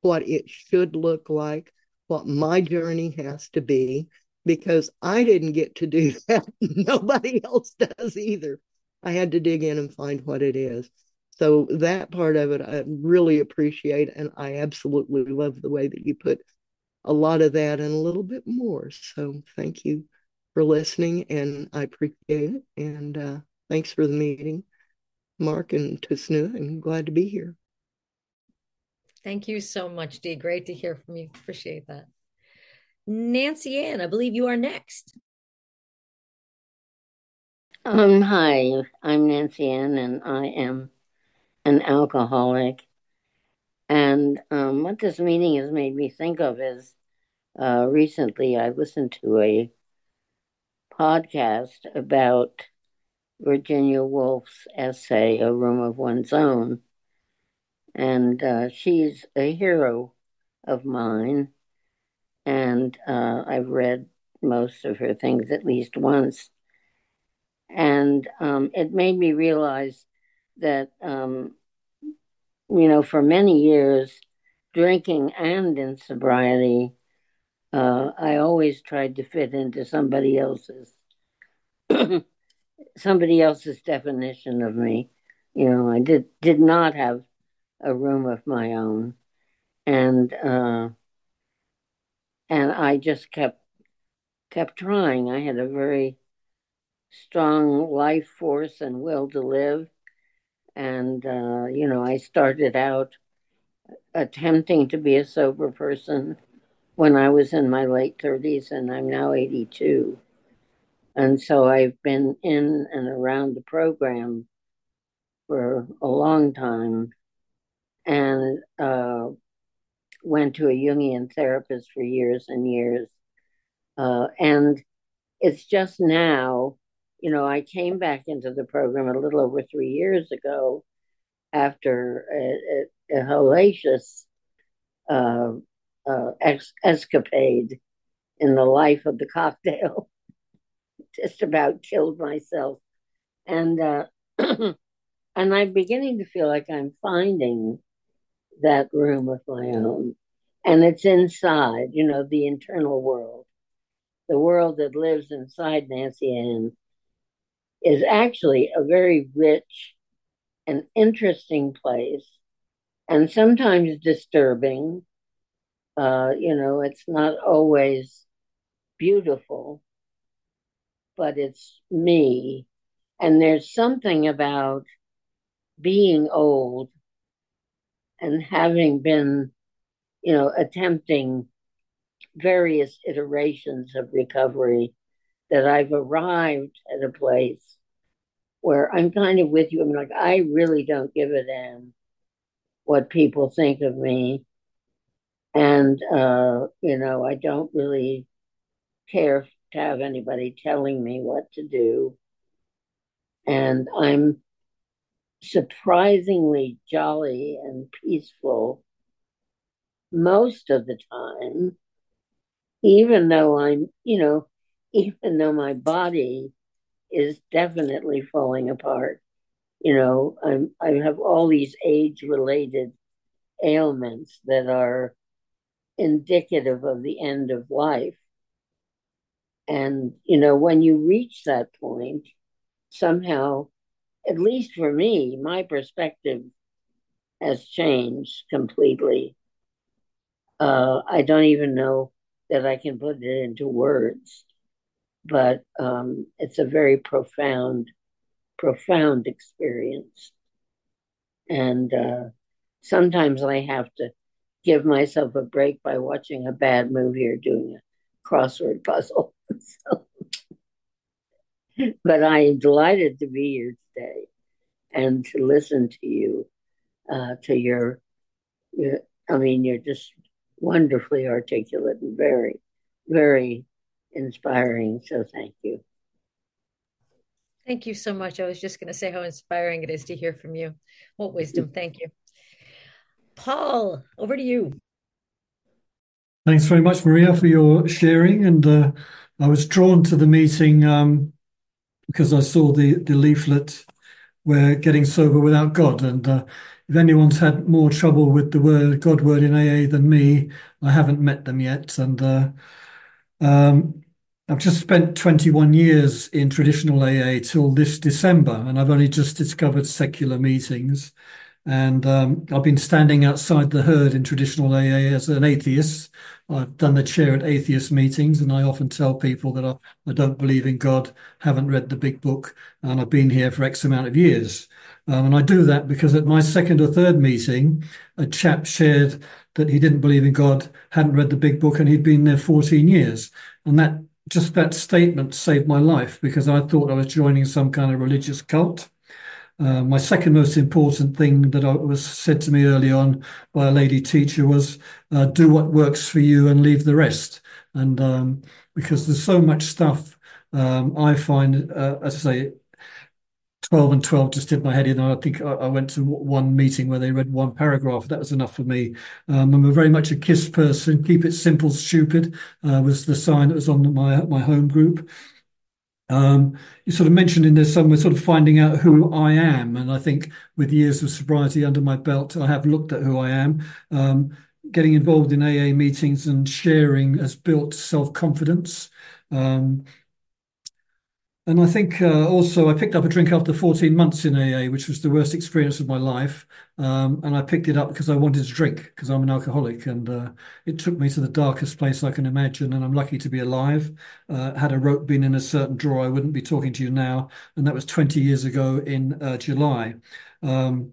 what it should look like, what my journey has to be, because I didn't get to do *laughs* that. Nobody else does either. I had to dig in and find what it is. So that part of it, I really appreciate, and I absolutely love the way that you put a lot of that and a little bit more. So thank you for listening, and I appreciate it. And uh, thanks for the meeting, Mark and Tasnua, and glad to be here. Thank you so much, Dee. Great to hear from you. Appreciate that. Nancy Ann, I believe you are next. Um, hi, I'm Nancy Ann, and I am an alcoholic. And um, what this meeting has made me think of is uh, recently I listened to a podcast about Virginia Woolf's essay, A Room of One's Own. And uh, she's a hero of mine. And uh, I've read most of her things at least once. And um, it made me realize that, um, you know, for many years, drinking and in sobriety, uh, I always tried to fit into somebody else's *clears throat* somebody else's definition of me. You know, I did did not have a room of my own, and uh, and I just kept kept trying. I had a very strong life force and will to live, and, uh, you know, I started out attempting to be a sober person when I was in my late 30s, and I'm now 82. And so I've been in and around the program for a long time and uh, went to a Jungian therapist for years and years. Uh, and it's just now you know, I came back into the program a little over three years ago after a, a, a hellacious uh, uh, ex- escapade in the life of the cocktail. *laughs* Just about killed myself, and uh, *clears throat* and I'm beginning to feel like I'm finding that room of my own, and it's inside, you know, the internal world, the world that lives inside Nancy Ann is actually a very rich and interesting place and sometimes disturbing. Uh, you know, it's not always beautiful, but it's me. And there's something about being old and having been, you know, attempting various iterations of recovery that I've arrived at a place where I'm kind of with you. I'm like, I really don't give a damn what people think of me. And, uh, you know, I don't really care to have anybody telling me what to do. And I'm surprisingly jolly and peaceful most of the time, even though I'm, you know, even though my body is definitely falling apart. You know, I'm I have all these age related ailments that are indicative of the end of life. And, you know, when you reach that point, somehow, at least for me, my perspective has changed completely. Uh, I don't even know that I can put it into words, but um, it's a very profound, profound experience. And uh, sometimes I have to give myself a break by watching a bad movie or doing a crossword puzzle. *laughs* so, but I am delighted to be here today and to listen to you, uh, to your, your, I mean, you're just wonderfully articulate and very, very inspiring. So thank you. Thank you so much. I was just going to say how inspiring it is to hear from you. What wisdom. Thank you. Paul, over to you. Thanks very much, Marya, for your sharing. And uh, I was drawn to the meeting um, because I saw the, the leaflet where getting sober without God. And uh, if anyone's had more trouble with the word God word in AA than me, I haven't met them yet. And uh, um, I've just spent 21 years in traditional AA till this December, and I've only just discovered secular meetings. And um, I've been standing outside the herd in traditional AA as an atheist. I've done the chair at atheist meetings, and I often tell people that I, I don't believe in God, haven't read the big book, and I've been here for X amount of years. Um, and I do that because at my second or third meeting, a chap shared that he didn't believe in God, hadn't read the big book, and he'd been there 14 years. And that just that statement saved my life because I thought I was joining some kind of religious cult. Uh, my second most important thing that I was said to me early on by a lady teacher was uh, do what works for you and leave the rest. And um, because there's so much stuff um, I find, uh, as I say, 12 and 12 just did my head in. I think I, went to one meeting where they read one paragraph. That was enough for me. Um, I'm a very much a KISS person. Keep it simple, stupid uh, was the sign that was on my my home group. Um, you sort of mentioned in there somewhere sort of finding out who I am. And I think with years of sobriety under my belt, I have looked at who I am. Um, getting involved in AA meetings and sharing has built self confidence. Um, and I think uh, also I picked up a drink after 14 months in AA, which was the worst experience of my life. Um, and I picked it up because I wanted to drink because I'm an alcoholic. And uh, it took me to the darkest place I can imagine. And I'm lucky to be alive. Uh, had a rope been in a certain drawer, I wouldn't be talking to you now. And that was 20 years ago in uh, July. Um,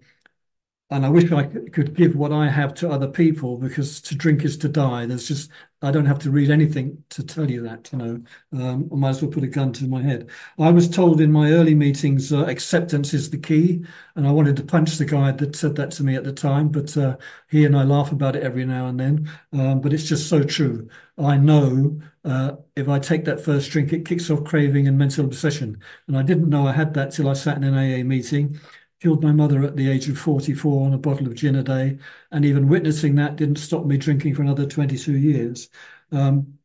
and I wish I could give what I have to other people because to drink is to die. There's just I don't have to read anything to tell you that. You know, um, I might as well put a gun to my head. I was told in my early meetings uh, acceptance is the key, and I wanted to punch the guy that said that to me at the time. But uh, he and I laugh about it every now and then. Um, but it's just so true. I know uh, if I take that first drink, it kicks off craving and mental obsession, and I didn't know I had that till I sat in an AA meeting killed my mother at the age of 44 on a bottle of gin a day. And even witnessing that didn't stop me drinking for another 22 years. Um,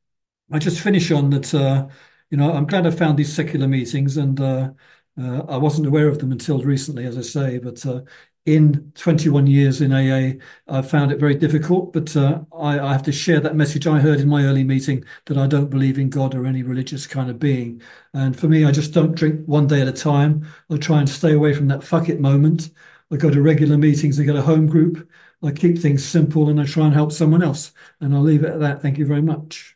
I just finish on that, uh, you know, I'm glad I found these secular meetings and uh, uh, I wasn't aware of them until recently, as I say, but uh, in 21 years in AA, I found it very difficult, but uh, I, I, have to share that message I heard in my early meeting that I don't believe in God or any religious kind of being. And for me, I just don't drink one day at a time. I try and stay away from that fuck it moment. I go to regular meetings, I go to home group, I keep things simple, and I try and help someone else. And I'll leave it at that. Thank you very much.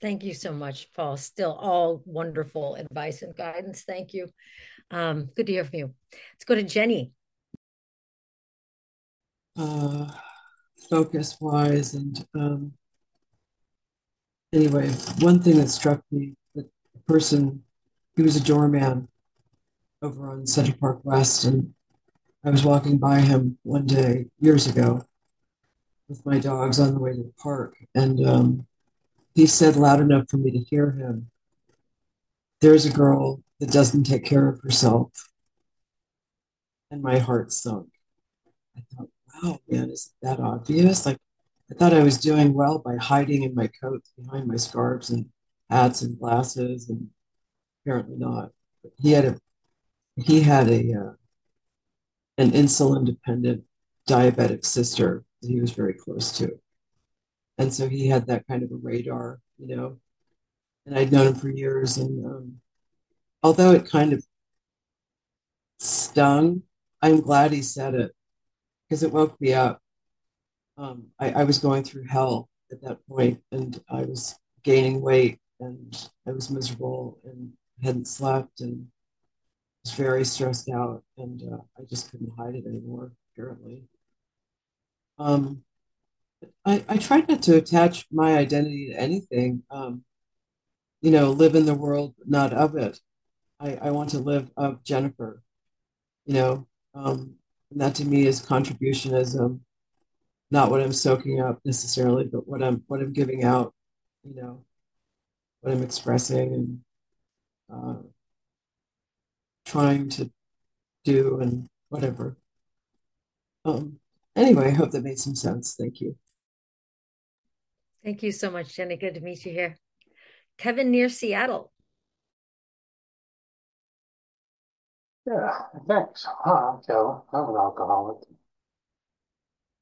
Thank you so much, Paul. Still all wonderful advice and guidance. Thank you. Um, good to hear from you. Let's go to Jenny. Uh, focus wise and um, anyway, one thing that struck me that the person he was a doorman over on Central Park West, and I was walking by him one day years ago with my dogs on the way to the park, and um, he said loud enough for me to hear him, "There's a girl that doesn't take care of herself," and my heart sunk. I thought, "Wow, man, is that obvious?" Like I thought I was doing well by hiding in my coats behind my scarves and hats and glasses, and apparently not. But he had a he had a uh, an insulin dependent diabetic sister that he was very close to, and so he had that kind of a radar, you know. And I'd known him for years, and um, although it kind of stung, I'm glad he said it because it woke me up um, I, I was going through hell at that point, and I was gaining weight, and I was miserable, and hadn't slept, and was very stressed out, and uh, I just couldn't hide it anymore. Apparently, um, I, I tried not to attach my identity to anything. Um, you know, live in the world, not of it. I, I want to live of Jennifer. You know, um, and that to me is contributionism not what I'm soaking up necessarily, but what I'm what I'm giving out, you know, what I'm expressing and uh, trying to do and whatever. Um, anyway, I hope that made some sense. Thank you. Thank you so much, Jenny. Good to meet you here. Kevin near Seattle. Yeah, thanks. Hi, I'm Kevin. I'm an alcoholic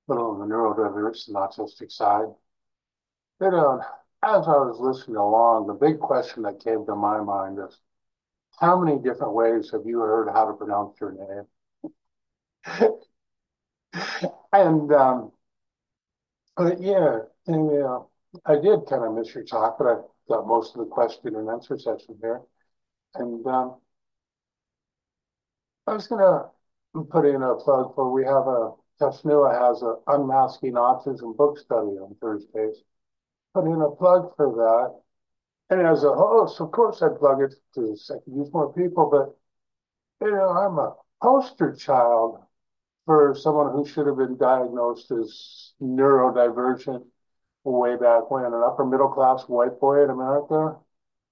little on the neurodiverse and autistic side. But uh, as I was listening along, the big question that came to my mind is, how many different ways have you heard how to pronounce your name? *laughs* and um, but yeah, and, uh, I did kind of miss your talk, but I got most of the question and answer session here. And um, I was going to put in a plug for we have a Tasnua has an unmasking autism book study on Thursdays. Put in a plug for that. And as a host, of course, I plug it to use more people, but you know, I'm a poster child for someone who should have been diagnosed as neurodivergent way back when, an upper middle class white boy in America.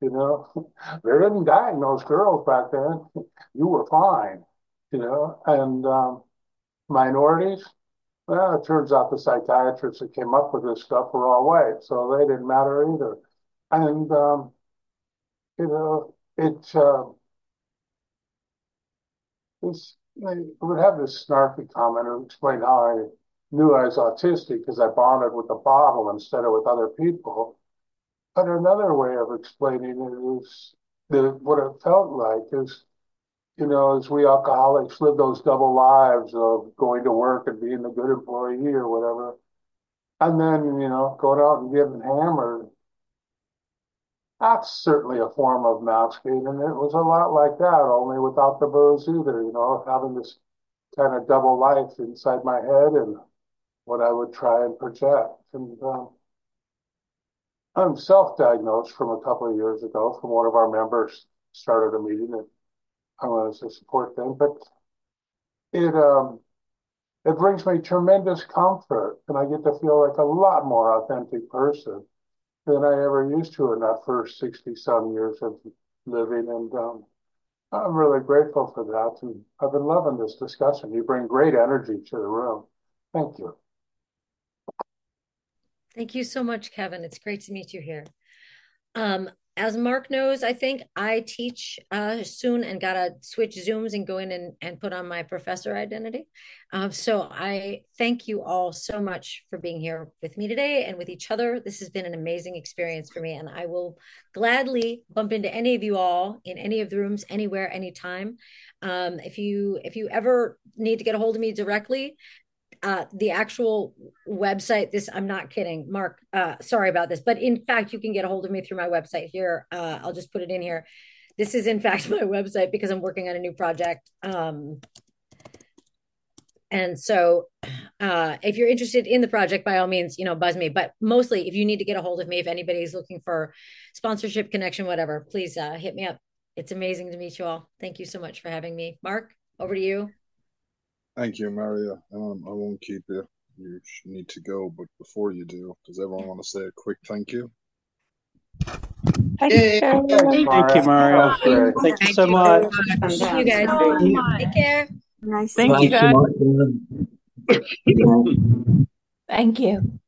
You know, *laughs* they didn't diagnose girls back then. You were fine, you know, and um, minorities. Well, it turns out the psychiatrists that came up with this stuff were all white, so they didn't matter either. And um, you know, it uh, I would have this snarky comment or explain how I knew I was autistic because I bonded with the bottle instead of with other people. But another way of explaining it is that what it felt like is you know, as we alcoholics live those double lives of going to work and being a good employee or whatever, and then, you know, going out and getting hammered. That's certainly a form of masking, and it was a lot like that, only without the booze either, you know, having this kind of double life inside my head and what I would try and project. And um, I'm self-diagnosed from a couple of years ago from one of our members started a meeting and I want to support them, but it um it brings me tremendous comfort, and I get to feel like a lot more authentic person than I ever used to in that first sixty some years of living, and um, I'm really grateful for that, and I've been loving this discussion. You bring great energy to the room. Thank you. Thank you so much, Kevin. It's great to meet you here. Um, as Mark knows, I think I teach uh, soon and got to switch Zooms and go in and, and put on my professor identity. Um, so I thank you all so much for being here with me today and with each other. This has been an amazing experience for me, and I will gladly bump into any of you all in any of the rooms, anywhere, anytime. Um, if you if you ever need to get a hold of me directly, uh, the actual website, this, I'm not kidding, Mark, uh, sorry about this, but in fact, you can get a hold of me through my website here. Uh, I'll just put it in here. This is in fact *laughs* my website because I'm working on a new project. Um, and so uh, if you're interested in the project, by all means, you know, buzz me. But mostly if you need to get a hold of me, if anybody's looking for sponsorship, connection, whatever, please uh, hit me up. It's amazing to meet you all. Thank you so much for having me. Mark, over to you. Thank you, Marya. Um, I won't keep you. You need to go, but before you do, does everyone want to say a quick thank you? Thank you. Thank you, Mario. Thank you so much. Thank you guys. Take care. Nice. Thank you, guys. Thank you.